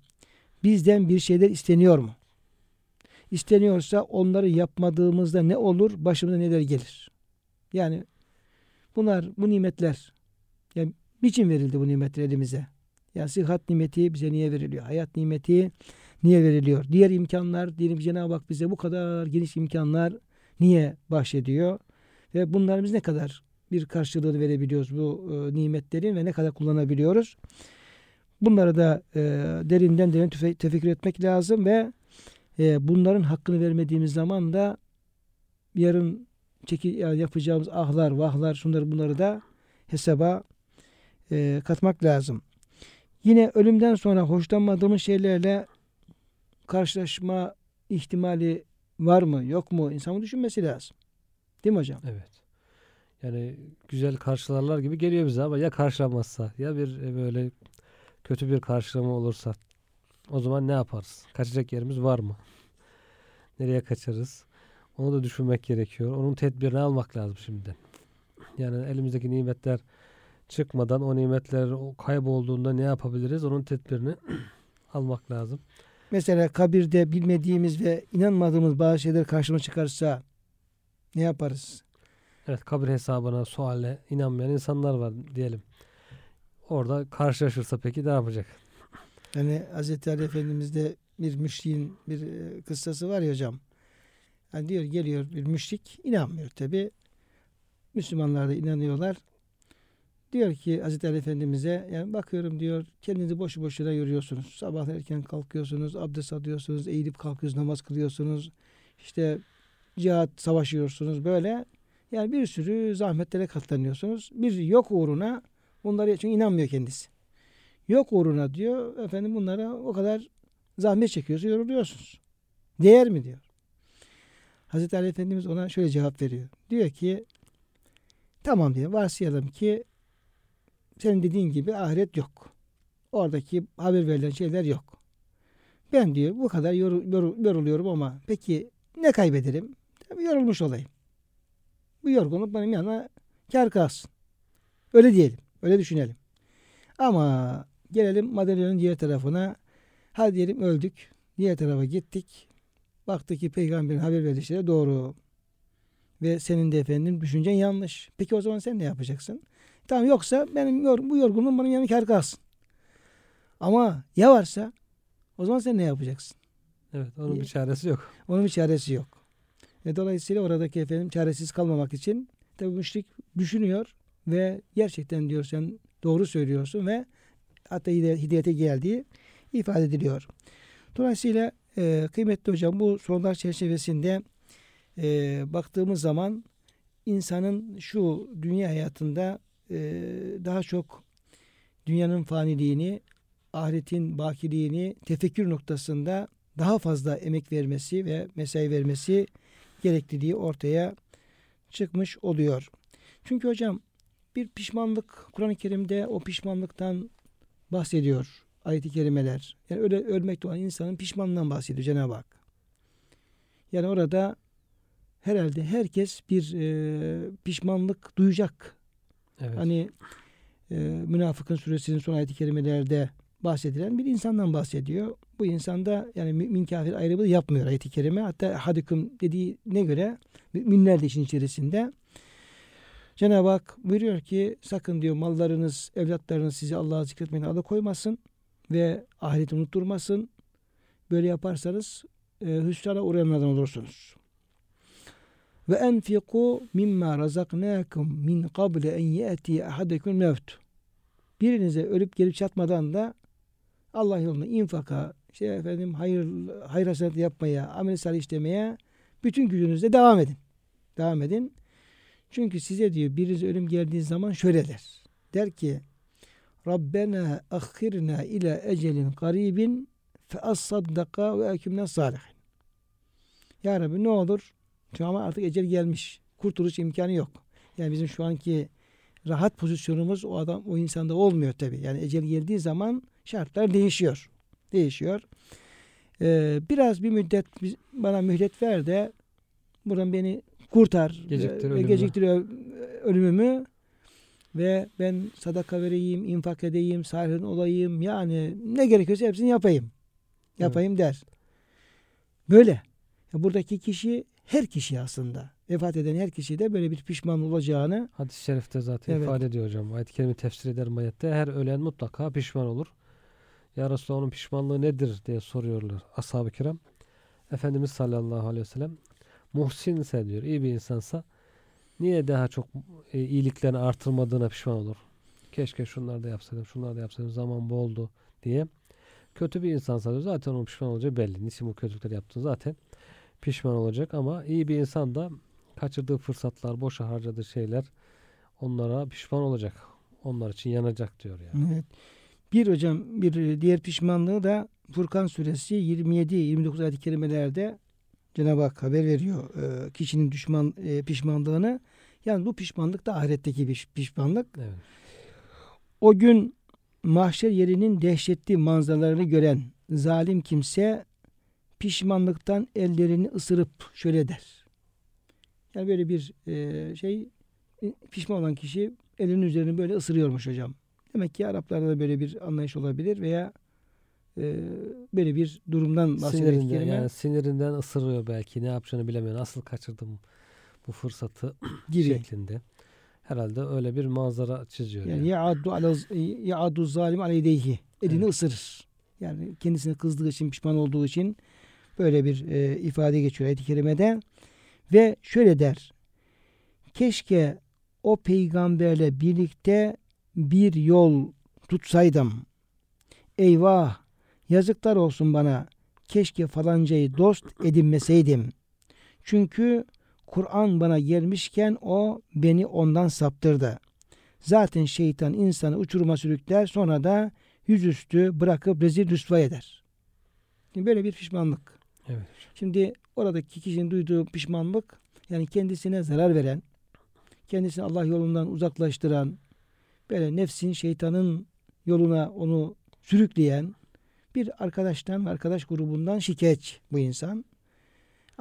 bizden bir şeyler isteniyor mu? İsteniyorsa onları yapmadığımızda ne olur? Başımıza neler gelir? Yani bunlar, bu nimetler yani niçin verildi bu nimetler elimize? Yani sıhhat nimeti bize niye veriliyor? Hayat nimeti niye veriliyor? Diğer imkanlar, diyelim Cenab-ı Hak bize bu kadar geniş imkanlar niye bahşediyor? Ve bunların biz ne kadar bir karşılığını verebiliyoruz bu e, nimetlerin ve ne kadar kullanabiliyoruz? Bunları da e, derinden derin tefe- tefekkür etmek lazım ve e, bunların hakkını vermediğimiz zaman da yarın çeki, yani yapacağımız ahlar, vahlar, şunları bunları da hesaba e, katmak lazım. Yine ölümden sonra hoşlanmadığımız şeylerle karşılaşma ihtimali var mı, yok mu? İnsanın düşünmesi lazım. Değil mi hocam? Evet. Yani güzel karşılarlar gibi geliyor bize ama ya karşılamazsa ya bir e, böyle kötü bir karşılama olursa o zaman ne yaparız? Kaçacak yerimiz var mı? Nereye kaçarız? Onu da düşünmek gerekiyor. Onun tedbirini almak lazım şimdiden. Yani elimizdeki nimetler çıkmadan o nimetler kaybolduğunda ne yapabiliriz? Onun tedbirini almak lazım. Mesela kabirde bilmediğimiz ve inanmadığımız bazı şeyler karşımıza çıkarsa ne yaparız? Evet kabir hesabına, suale inanmayan insanlar var diyelim. Orada karşılaşırsa peki ne yapacak? Yani Hz. Ali Efendimiz'de bir müşriğin bir e, kıssası var ya hocam. Yani diyor geliyor bir müşrik inanmıyor tabi. Müslümanlar da inanıyorlar. Diyor ki Hz. Ali Efendimiz'e yani bakıyorum diyor kendinizi boşu boşuna yoruyorsunuz. Sabah erken kalkıyorsunuz, abdest alıyorsunuz, eğilip kalkıyorsunuz, namaz kılıyorsunuz. İşte cihat savaşıyorsunuz böyle. Yani bir sürü zahmetlere katlanıyorsunuz. Bir yok uğruna bunları çünkü inanmıyor kendisi. Yok uğruna diyor efendim bunlara o kadar zahmet çekiyorsunuz, yoruluyorsunuz. Değer mi diyor. Hazreti Ali Efendimiz ona şöyle cevap veriyor. Diyor ki tamam diyor varsayalım ki senin dediğin gibi ahiret yok. Oradaki haber verilen şeyler yok. Ben diyor bu kadar yoru- yoru- yoruluyorum ama peki ne kaybederim? Yorulmuş olayım. Bu yorgunluk benim yanına kar kalsın. Öyle diyelim. Öyle düşünelim. Ama gelelim madalyonun diğer tarafına. Hadi diyelim öldük. Diğer tarafa gittik. Baktık ki peygamberin haber verdiği şeyler doğru. Ve senin de efendim düşüncen yanlış. Peki o zaman sen ne yapacaksın? Tamam yoksa benim yor- bu yorgunluğum bana yanı kar kalsın. Ama ya varsa o zaman sen ne yapacaksın? Evet onun bir çaresi yok. Onun bir çaresi yok. Ve dolayısıyla oradaki efendim çaresiz kalmamak için tabi müşrik düşünüyor ve gerçekten diyor sen doğru söylüyorsun ve hatta hidayete geldiği ifade ediliyor. Dolayısıyla e, kıymetli hocam bu sorular çerçevesinde e, baktığımız zaman insanın şu dünya hayatında e, daha çok dünyanın faniliğini, ahiretin bakiliğini tefekkür noktasında daha fazla emek vermesi ve mesai vermesi gerekliliği ortaya çıkmış oluyor. Çünkü hocam bir pişmanlık Kur'an-ı Kerim'de o pişmanlıktan bahsediyor ayet-i kerimeler. Yani öyle ölmekte olan insanın pişmanlığından bahsediyor Cenab-ı Hak. Yani orada herhalde herkes bir e, pişmanlık duyacak. Evet. Hani e, Münafıkın suresinin son ayet-i kerimelerde bahsedilen bir insandan bahsediyor. Bu insanda yani mümin kafir ayrımı yapmıyor ayet-i kerime. Hatta hadikum dediğine göre müminler de işin içerisinde. Cenab-ı Hak buyuruyor ki sakın diyor mallarınız, evlatlarınız sizi Allah'a zikretmeyin alıkoymasın ve ahireti unutturmasın. Böyle yaparsanız e, hüsrana uğrayanlardan olursunuz. Ve enfiku mimma razaknakum min qabli en yati ahadukum mevt. Birinize ölüp gelip çatmadan da Allah yolunda infaka, şey efendim hayır hayır hasenat yapmaya, amel salih işlemeye bütün gücünüzle devam edin. Devam edin. Çünkü size diyor birinize ölüm geldiği zaman şöyle der. Der ki Rabbena akhirna ila ecelin garibin fe as-saddaka ve ekümne salihin. Ya Rabbi ne olur ama artık ecel gelmiş. Kurtuluş imkanı yok. Yani bizim şu anki rahat pozisyonumuz o adam o insanda olmuyor tabi. Yani ecel geldiği zaman şartlar değişiyor. Değişiyor. Ee, biraz bir müddet bana mühlet ver de buradan beni kurtar. Geciktir ve- ölümümü. geciktir ölümümü ve ben sadaka vereyim, infak edeyim, salihin olayım. Yani ne gerekiyorsa hepsini yapayım. Yapayım der. Böyle. Buradaki kişi her kişi aslında. Vefat eden her kişi de böyle bir pişman olacağını Hadis-i şerifte zaten Evet. ifade ediyor hocam. Ayet-i kerime tefsir ederim ayette. Her ölen mutlaka pişman olur. Ya Resulallah onun pişmanlığı nedir diye soruyorlar ashab-ı kiram. Efendimiz sallallahu aleyhi ve sellem muhsinse diyor iyi bir insansa niye daha çok e, iyiliklerini artırmadığına pişman olur. Keşke şunları da yapsaydım, şunları da yapsaydım, zaman boldu diye. Kötü bir insansa diyor, zaten onun pişman olacağı belli. Niçin bu kötülükleri yaptın zaten pişman olacak ama iyi bir insan da kaçırdığı fırsatlar, boşa harcadığı şeyler onlara pişman olacak. Onlar için yanacak diyor yani. Evet. Bir hocam bir diğer pişmanlığı da Furkan suresi 27-29 ayet-i kerimelerde Cenab-ı Hak haber veriyor e, kişinin düşman e, pişmanlığını. Yani bu pişmanlık da ahiretteki bir pişmanlık. Evet. O gün mahşer yerinin dehşetli manzaralarını gören zalim kimse pişmanlıktan ellerini ısırıp şöyle der. Yani böyle bir e, şey e, pişman olan kişi elinin üzerini böyle ısırıyormuş hocam. Demek ki Araplarda da böyle bir anlayış olabilir veya e, böyle bir durumdan bahsediyor. Sinirinden, yani sinirinden ısırıyor belki. Ne yapacağını bilemiyor. Nasıl kaçırdım bu fırsatı gibi. şeklinde. Herhalde öyle bir manzara çiziyor. Yani Yani. ya'addu ala ya'addu zalim aleyhi. Elini Evet. ısırır. Yani kendisine kızdığı için, pişman olduğu için böyle bir e, ifade geçiyor ayet-i kerimede. Ve şöyle der. Keşke o peygamberle birlikte bir yol tutsaydım. Eyvah! Yazıklar olsun bana. Keşke falancayı dost edinmeseydim. Çünkü Kur'an bana gelmişken o beni ondan saptırdı. Zaten şeytan insanı uçuruma sürükler sonra da yüzüstü bırakıp rezil rüsva eder. Şimdi böyle bir pişmanlık. Evet. Şimdi oradaki kişinin duyduğu pişmanlık yani kendisine zarar veren, kendisini Allah yolundan uzaklaştıran, böyle nefsin, şeytanın yoluna onu sürükleyen bir arkadaştan, arkadaş grubundan şikayetçi bu insan.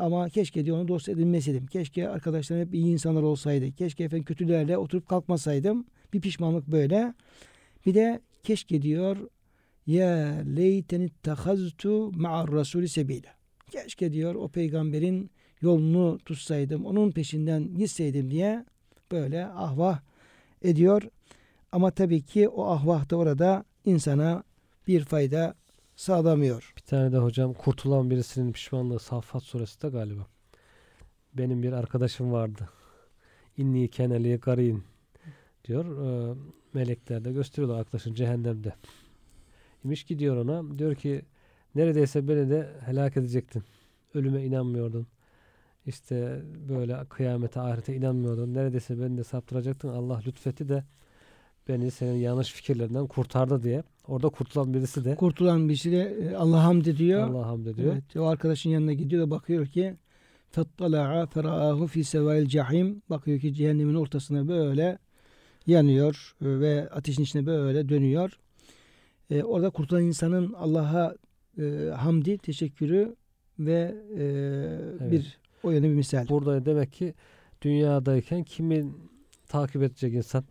Ama keşke diyor onu dost edinmeseydim. Keşke arkadaşlarım hep iyi insanlar olsaydı. Keşke efendim kötülerle oturup kalkmasaydım. Bir pişmanlık böyle. Bir de keşke diyor ya leyteni tehaztu ma'ar rasuli sebila. Keşke diyor o peygamberin yolunu tutsaydım, onun peşinden gitseydim diye böyle ahvah ediyor. Ama tabii ki o ahvah da orada insana bir fayda sağlamıyor. Bir tane de hocam kurtulan birisinin pişmanlığı Saffat suresi de galiba. Benim bir arkadaşım vardı. İnni keneli garin diyor. Ee, melekler de gösteriyorlar arkadaşın cehennemde. İmiş gidiyor ona. Diyor ki neredeyse beni de helak edecektin. Ölüme inanmıyordun. İşte böyle kıyamete, ahirete inanmıyordun. Neredeyse beni de saptıracaktın. Allah lütfetti de beni senin yanlış fikirlerinden kurtardı diye. Orada kurtulan birisi de kurtulan birisi de e, Allah hamd ediyor. Allah hamd ediyor. Evet, o arkadaşın yanına gidiyor da bakıyor ki fattala'a feraahu fi sevail cahim. Bakıyor ki cehennemin ortasına böyle yanıyor ve ateşin içine böyle dönüyor. Ee, orada kurtulan insanın Allah'a e, hamdi, teşekkürü ve e, evet. bir o yönü bir misal. Burada demek ki dünyadayken kimin takip edecek insan?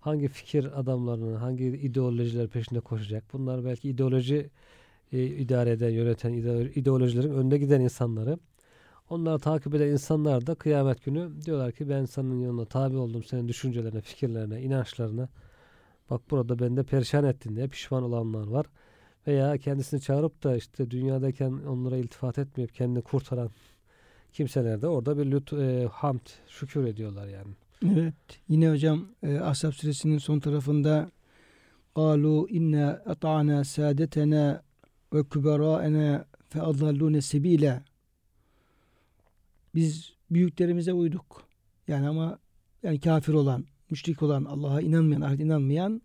Hangi fikir adamlarının, hangi ideolojiler peşinde koşacak? Bunlar belki ideoloji e, idare eden, yöneten ide- ideolojilerin önde giden insanları. Onları takip eden insanlar da kıyamet günü diyorlar ki ben senin yoluna tabi oldum, senin düşüncelerine, fikirlerine, inançlarına. Bak burada beni de perişan ettin diye pişman olanlar var. Veya kendisini çağırıp da işte dünyadayken onlara iltifat etmeyip kendini kurtaran kimseler de orada bir lüt, e, hamd, şükür ediyorlar yani. Evet. Yine hocam e, Ashab suresinin son tarafında قالوا inna ata'na sadetena ve kuberâena fe adallûne sebîle biz büyüklerimize uyduk. Yani ama yani kafir olan, müşrik olan, Allah'a inanmayan, ahirete inanmayan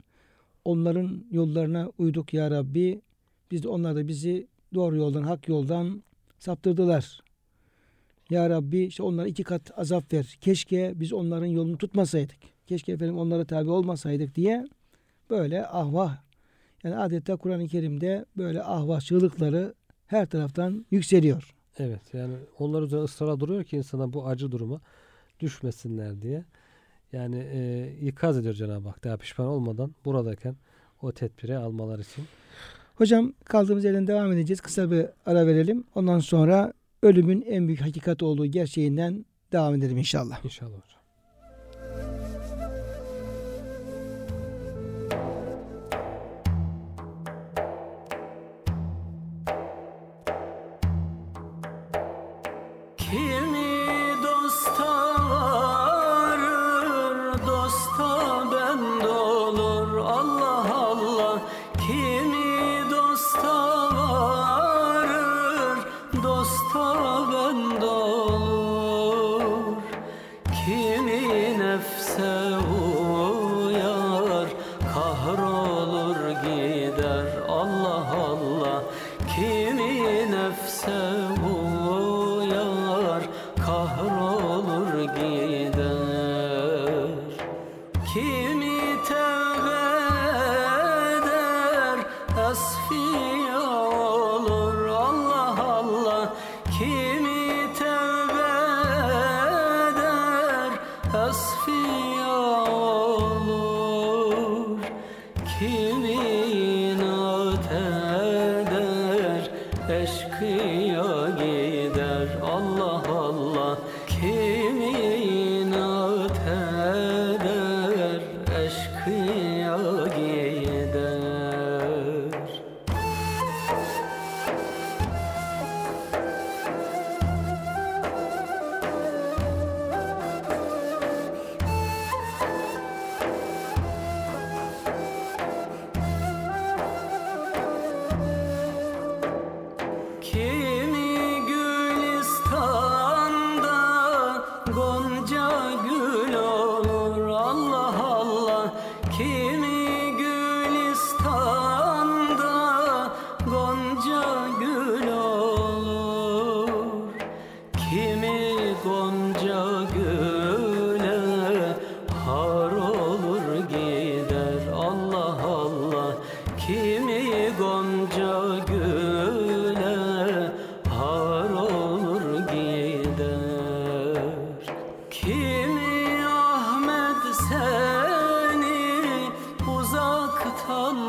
onların yollarına uyduk ya Rabbi. Biz de onlar da bizi doğru yoldan, hak yoldan saptırdılar. Ya Rabbi işte onlara iki kat azap ver. Keşke biz onların yolunu tutmasaydık. Keşke efendim onlara tabi olmasaydık diye böyle ahvah yani adeta Kur'an-ı Kerim'de böyle ahvah çığlıkları her taraftan yükseliyor. Evet yani onlar üzerine ısrarla duruyor ki insana bu acı duruma düşmesinler diye. Yani e, ikaz ediyor Cenab-ı Hak daha pişman olmadan buradayken o tedbiri almalar için. Hocam kaldığımız yerden devam edeceğiz. Kısa bir ara verelim. Ondan sonra ölümün en büyük hakikat olduğu gerçeğinden devam edelim inşallah. İnşallah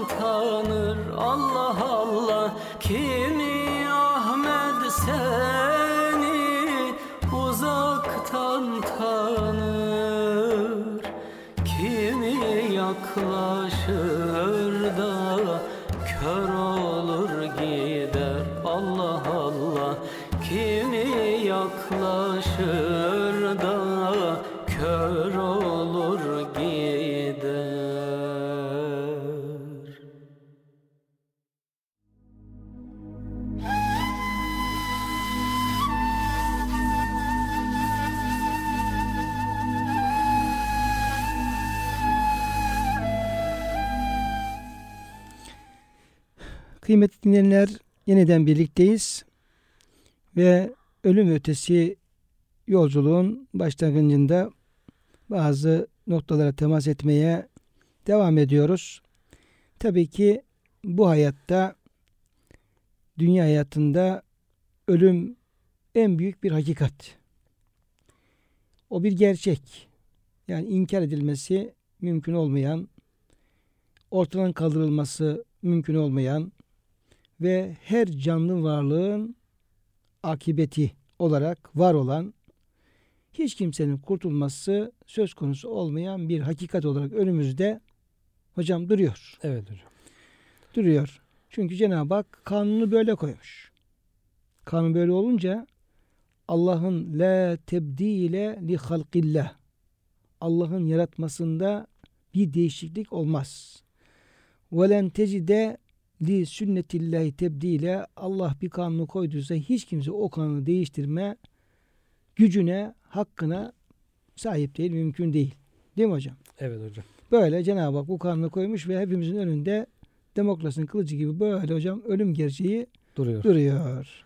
tanır. Allah Allah. Kimi Ahmet sen Kıymetli dinleyenler yeniden birlikteyiz ve ölüm ötesi yolculuğun başlangıcında bazı noktalara temas etmeye devam ediyoruz. Tabii ki bu hayatta dünya hayatında ölüm en büyük bir hakikat. O bir gerçek. Yani inkar edilmesi mümkün olmayan, ortadan kaldırılması mümkün olmayan ve her canlı varlığın akibeti olarak var olan hiç kimsenin kurtulması söz konusu olmayan bir hakikat olarak önümüzde hocam duruyor. Evet hocam. Duruyor. Çünkü Cenab-ı Hak kanunu böyle koymuş. Kanun böyle olunca Allah'ın la tebdile li halqillah Allah'ın yaratmasında bir değişiklik olmaz. Ve len tecide li sünnetillahi tebdile Allah bir kanunu koyduysa hiç kimse o kanunu değiştirme gücüne, hakkına sahip değil, mümkün değil. Değil mi hocam? Evet hocam. Böyle Cenab-ı Hak bu kanunu koymuş ve hepimizin önünde demokrasinin kılıcı gibi böyle hocam ölüm gerçeği Duruyor. duruyor.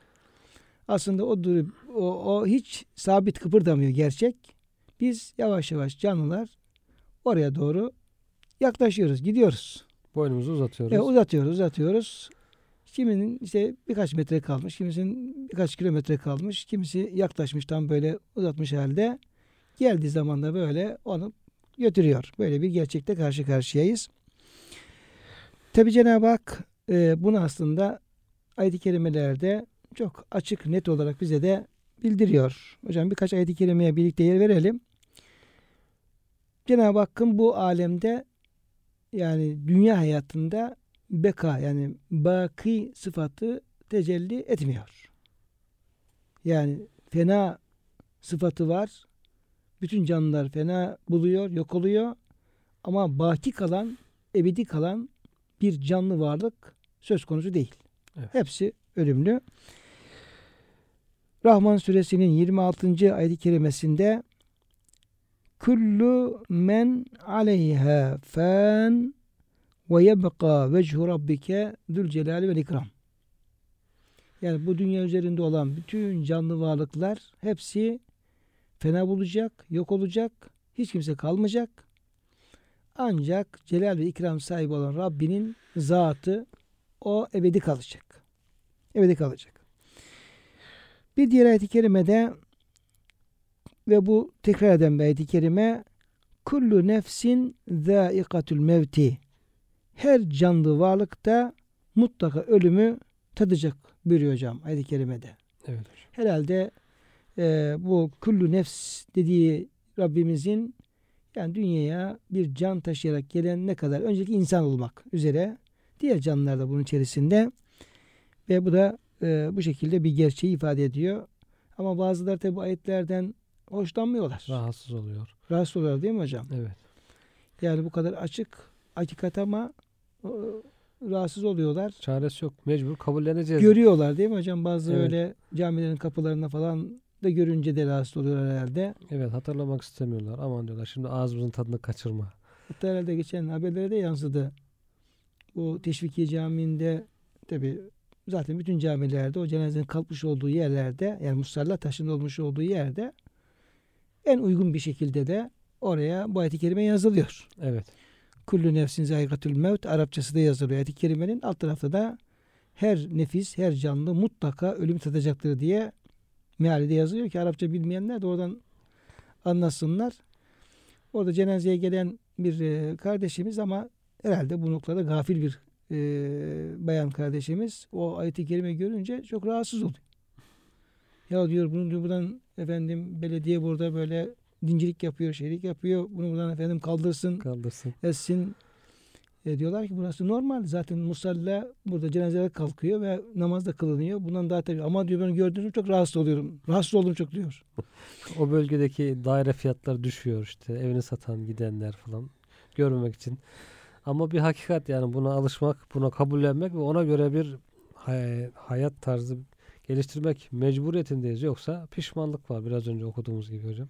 Aslında o, dur- o, o hiç sabit kıpırdamıyor gerçek. Biz yavaş yavaş canlılar oraya doğru yaklaşıyoruz, gidiyoruz. Boynumuzu uzatıyoruz. E, uzatıyoruz, uzatıyoruz. Kiminin işte birkaç metre kalmış, kimisinin birkaç kilometre kalmış, kimisi yaklaşmış tam böyle uzatmış halde. Geldiği zaman da böyle onu götürüyor. Böyle bir gerçekte karşı karşıyayız. Tabi Cenab-ı Hak e, bunu aslında ayet-i kerimelerde çok açık, net olarak bize de bildiriyor. Hocam birkaç ayet-i kerimeye birlikte yer verelim. Cenab-ı Hakk'ın bu alemde yani dünya hayatında beka yani baki sıfatı tecelli etmiyor. Yani fena sıfatı var. Bütün canlılar fena buluyor, yok oluyor. Ama baki kalan, ebedi kalan bir canlı varlık söz konusu değil. Evet. Hepsi ölümlü. Rahman suresinin 26. ayet-i kerimesinde Kullu men aleyha fan ve yebqa vechu rabbike zül celali vel ikram. Yani bu dünya üzerinde olan bütün canlı varlıklar hepsi fena bulacak, yok olacak, hiç kimse kalmayacak. Ancak celal ve ikram sahibi olan Rabbinin zatı o ebedi kalacak. Ebedi kalacak. Bir diğer ayet-i kerimede ve bu tekrar eden bir ayet-i kerime kullu nefsin zâikatul mevti her canlı varlıkta mutlaka ölümü tadacak buyuruyor hocam ayet-i kerimede. Evet hocam. Herhalde e, bu kullu nefs dediği Rabbimizin yani dünyaya bir can taşıyarak gelen ne kadar önceki insan olmak üzere diğer canlılar da bunun içerisinde ve bu da e, bu şekilde bir gerçeği ifade ediyor. Ama bazıları tabi bu ayetlerden hoşlanmıyorlar. Rahatsız oluyor. Rahatsız oluyorlar değil mi hocam? Evet. Yani bu kadar açık hakikat ama e, rahatsız oluyorlar. Çaresi yok. Mecbur kabulleneceğiz. Görüyorlar değil mi hocam? Bazı Evet. öyle camilerin kapılarına falan da görünce de rahatsız oluyorlar herhalde. evet hatırlamak istemiyorlar. Aman diyorlar şimdi ağzımızın tadını kaçırma. Hatta herhalde geçen haberlere de yansıdı. Bu Teşvikiye Camii'nde tabi zaten bütün camilerde o cenazenin kalkmış olduğu yerlerde yani musalla taşın olmuş olduğu yerde en uygun bir şekilde de oraya bu ayet-i kerime yazılıyor. Evet. Kullu nefsin zaygatül mevt Arapçası da yazılıyor. Ayet-i kerimenin alt tarafta da her nefis, her canlı mutlaka ölüm tadacaktır diye meali de yazılıyor ki Arapça bilmeyenler de oradan anlasınlar. Orada cenazeye gelen bir e, kardeşimiz ama herhalde bu noktada gafil bir e, bayan kardeşimiz o ayeti kerime görünce çok rahatsız oluyor. Ya diyor bunu diyor buradan efendim belediye burada böyle dincilik yapıyor, şeylik yapıyor. Bunu buradan efendim kaldırsın, Kaldırsın. etsin. E, diyorlar ki burası normal. Zaten musalla burada cenazeler kalkıyor ve namaz da kılınıyor. Bundan daha tabii. Ama diyor ben gördüğüm çok rahatsız oluyorum. Rahatsız oldum çok diyor. O bölgedeki daire fiyatları düşüyor işte. Evini satan gidenler falan görmemek için. Ama bir hakikat yani buna alışmak, buna kabullenmek ve ona göre bir hay- hayat tarzı geliştirmek mecburiyetindeyiz. Yoksa pişmanlık var biraz önce okuduğumuz gibi hocam.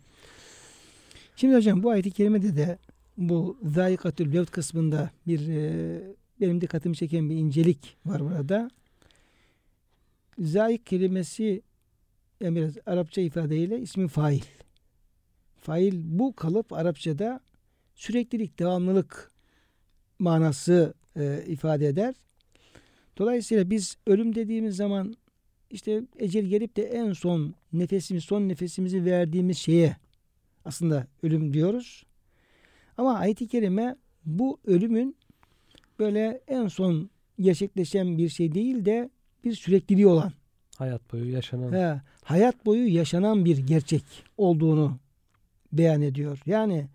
Şimdi hocam bu ayet-i kerimede de bu zayikatül mevt kısmında bir e, benim dikkatimi çeken bir incelik var burada. Zayik kelimesi yani biraz Arapça ifadeyle ismi fail. Fail bu kalıp Arapçada süreklilik, devamlılık manası e, ifade eder. Dolayısıyla biz ölüm dediğimiz zaman işte ecel gelip de en son nefesimiz, son nefesimizi verdiğimiz şeye aslında ölüm diyoruz. Ama ayet-i kerime bu ölümün böyle en son gerçekleşen bir şey değil de bir sürekliliği olan, Hayat boyu yaşanan he, hayat boyu yaşanan bir gerçek olduğunu beyan ediyor. Yani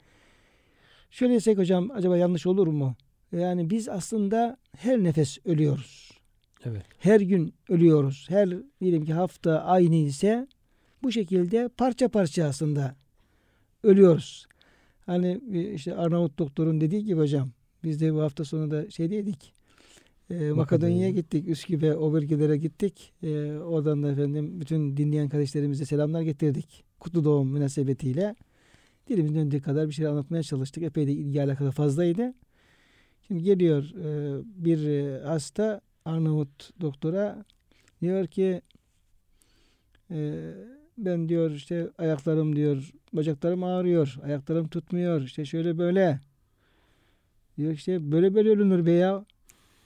şöyle desek hocam acaba yanlış olur mu? Yani biz aslında her nefes ölüyoruz. Evet. Her gün ölüyoruz. Her diyelim ki hafta aynı ise bu şekilde parça parça aslında ölüyoruz. Hani bir işte Arnavut doktorun dediği gibi hocam biz de bu hafta sonu da şeydeydik. E, Makedonya'ya gittik. Üsküp'e o bölgelere gittik. E, oradan da efendim bütün dinleyen kardeşlerimize selamlar getirdik. Kutlu doğum münasebetiyle. Dilimizin döndüğü kadar bir şeyler anlatmaya çalıştık. Epey de ilgi alakalı fazlaydı. Şimdi geliyor e, bir e, hasta Arnavut doktora. Diyor ki e, ben diyor işte ayaklarım diyor bacaklarım ağrıyor ayaklarım tutmuyor işte şöyle böyle. Diyor işte böyle böyle ölünür be ya.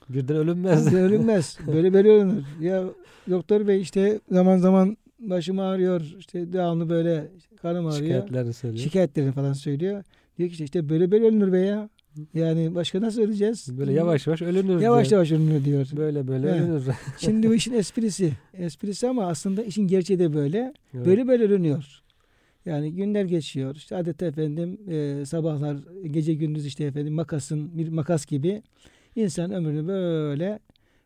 Birden ölünmez. Böyle ölünmez. Böyle böyle ölünür. Ya doktor bey işte zaman zaman başım ağrıyor işte devamlı böyle karnım ağrıyor. Şikayetlerini söylüyor. şikayetlerini falan söylüyor. Diyor ki işte, işte böyle böyle ölünür be ya yani başka nasıl öleceğiz Böyle yavaş yavaş ölünür. yavaş diyor. yavaş ölünür diyor Böyle böyle Evet. ölünür. Şimdi bu işin esprisi. Esprisi ama aslında işin gerçeği de böyle. Evet. Böyle böyle dönüyor. Yani günler geçiyor. İşte adeta efendim e, sabahlar gece gündüz işte efendim makasın bir makas gibi insan ömrünü böyle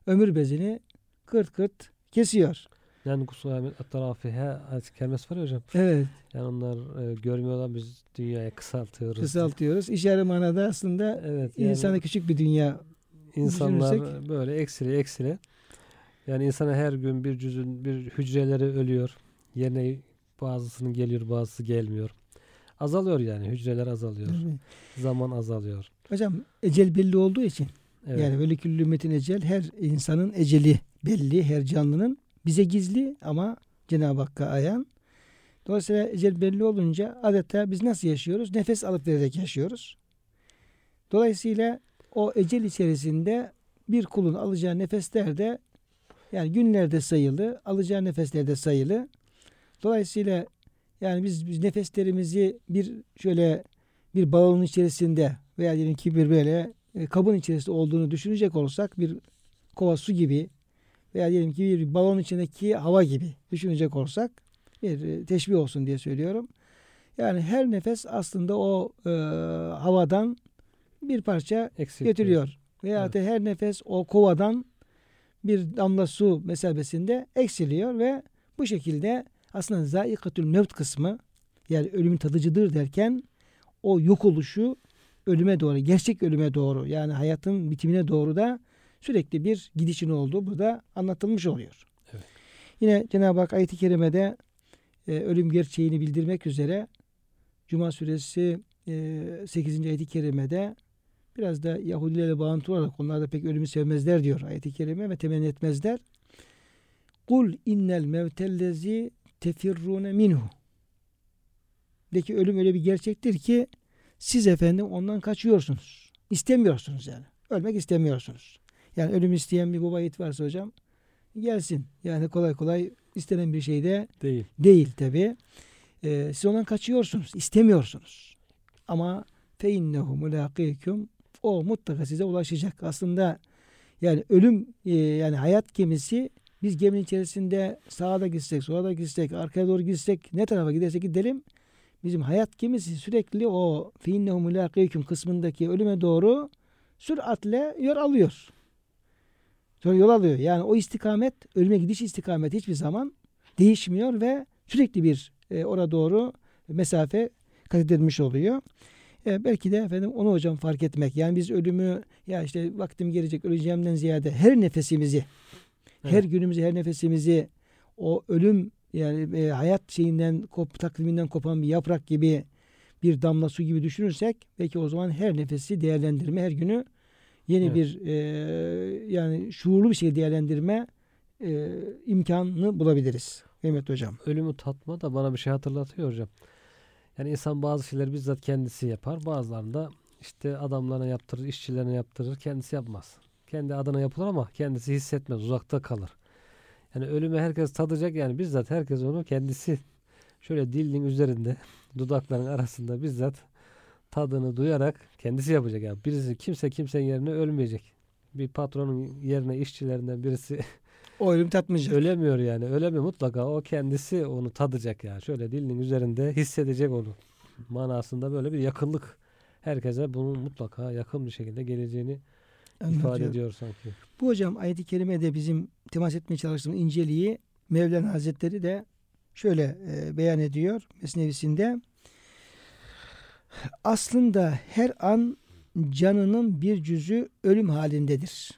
ömür bezini kırt kırt kesiyor. Yani kusura tarafihe ayet kelimesi var ya hocam. Evet. Yani onlar e, görmüyorlar biz dünyayı kısaltıyoruz. Kısaltıyoruz. İşare manada aslında Evet. Yani insana küçük bir dünya. insanlar düşünürsek- böyle eksili eksili. Yani insana her gün bir cüzün bir hücreleri ölüyor. Yerine bazısının geliyor bazısı gelmiyor. Azalıyor yani hücreler azalıyor. Zaman azalıyor. Hocam ecel belli olduğu için Evet. Yani böyle küllü ümmetin ecel her insanın eceli belli her canlının bize gizli ama Cenab-ı Hakk'a ayan. Dolayısıyla ecel belli olunca adeta biz nasıl yaşıyoruz? Nefes alıp vererek yaşıyoruz. Dolayısıyla o ecel içerisinde bir kulun alacağı nefesler de yani günlerde sayılı, alacağı nefesler de sayılı. Dolayısıyla yani biz, biz nefeslerimizi bir şöyle bir balonun içerisinde veya diyelim ki bir böyle e, kabın içerisinde olduğunu düşünecek olursak bir kova su gibi veya diyelim ki bir balon içindeki hava gibi düşünecek olursak bir e, teşbih olsun diye söylüyorum. Yani her nefes aslında o e, havadan bir parça Eksik getiriyor. Veya Evet. her nefes o kovadan bir damla su mesabesinde eksiliyor ve bu şekilde aslında zaikatül mevt kısmı yani ölümün tadıcıdır derken o yok oluşu ölüme doğru, gerçek ölüme doğru yani hayatın bitimine doğru da sürekli bir gidişin olduğu burada anlatılmış oluyor. Evet. Yine Cenab-ı Hak ayet-i kerimede e, ölüm gerçeğini bildirmek üzere Cuma suresi e, 8. ayet-i kerimede biraz da Yahudilerle bağlantılı olarak onlar da pek ölümü sevmezler diyor ayet-i kerime ve temenni etmezler. Kul innel mevtellezi tefirrune minhu. De ki ölüm öyle bir gerçektir ki siz efendim ondan kaçıyorsunuz. İstemiyorsunuz yani. Ölmek istemiyorsunuz. Yani ölüm isteyen bir baba yiğit varsa hocam gelsin. Yani kolay kolay istenen bir şey de Değil. değil tabi. Ee, siz ondan kaçıyorsunuz. istemiyorsunuz. Ama fe innehu mulakikum o mutlaka size ulaşacak. Aslında Yani ölüm e, yani hayat gemisi biz geminin içerisinde sağa da gitsek, sola da gitsek, arkaya doğru gitsek, ne tarafa gidersek gidelim. Bizim hayat gemisi sürekli o fiinnehu mulaqiküm kısmındaki ölüme doğru süratle yol alıyor. Sonra yol alıyor. Yani o istikamet, ölüme gidiş istikameti hiçbir zaman değişmiyor ve sürekli bir e, oraya doğru mesafe kat edilmiş oluyor. E, belki de efendim onu hocam fark etmek. Yani biz ölümü ya işte vaktim gelecek öleceğimden ziyade her nefesimizi her Evet. günümüzü her nefesimizi o ölüm yani e, hayat şeyinden kop, takviminden kopan bir yaprak gibi bir damla su gibi düşünürsek belki o zaman her nefesi değerlendirme her günü yeni Evet. bir e, yani şuurlu bir şey değerlendirme e, imkanını bulabiliriz. Mehmet hocam. Ölümü tatma da bana bir şey hatırlatıyor hocam. Yani insan bazı şeyleri bizzat kendisi yapar. Bazılarında işte adamlarına yaptırır, işçilerine yaptırır. Kendisi yapmaz. Kendi adına yapılır ama kendisi hissetmez. Uzakta kalır. Yani ölümü herkes tadacak yani bizzat herkes onu kendisi şöyle dilin üzerinde dudakların arasında bizzat tadını duyarak kendisi yapacak. Yani birisi kimse kimsenin yerine ölmeyecek. Bir patronun yerine işçilerinden birisi O ölüm tatmayacak. Ölemiyor yani. Ölemiyor mutlaka. O kendisi onu tadacak yani. Şöyle dilinin üzerinde hissedecek onu. Manasında böyle bir yakınlık. Herkese bunun mutlaka yakın bir şekilde geleceğini ifade Anlatıyor. ediyor sanki. Bu hocam ayet-i kerimede bizim temas etmeye çalıştığımız inceliği Mevlana Hazretleri de şöyle e, beyan ediyor Mesnevisinde. Aslında her an canının bir cüzü ölüm halindedir.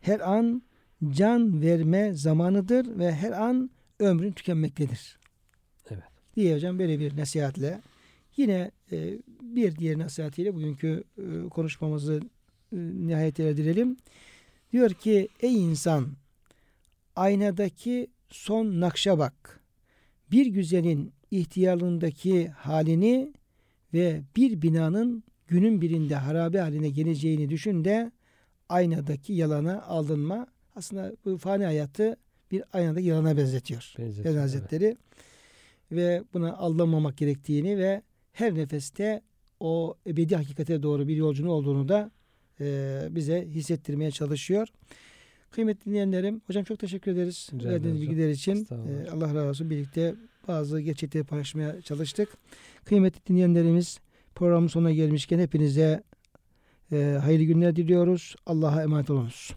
Her an can verme zamanıdır ve her an ömrün tükenmektedir. Evet. Diye hocam böyle bir nasihatle yine e, bir diğer nasihatiyle bugünkü e, konuşmamızı e, nihayete erdirelim. Diyor ki ey insan aynadaki son nakşa bak. Bir güzelin ihtiyarlığındaki halini ve bir binanın günün birinde harabe haline geleceğini düşün de aynadaki yalana aldınma. Aslında bu fani hayatı bir aynadaki yalana benzetiyor. Benzetiyor, Mevlana evet. Hazretleri ve buna aldanmamak gerektiğini ve her nefeste o ebedi hakikate doğru bir yolcunun olduğunu da e, bize hissettirmeye çalışıyor. Kıymetli dinleyenlerim, hocam çok teşekkür ederiz verdiğiniz bilgiler için. E, Allah razı olsun. Birlikte bazı gerçekleri paylaşmaya çalıştık. Kıymetli dinleyenlerimiz programın sonuna gelmişken hepinize e, hayırlı günler diliyoruz. Allah'a emanet olunuz.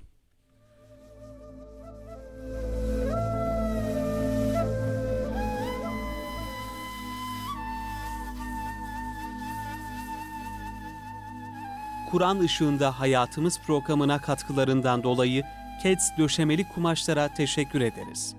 Kur'an ışığında hayatımız programına katkılarından dolayı Keds döşemeli kumaşlara teşekkür ederiz.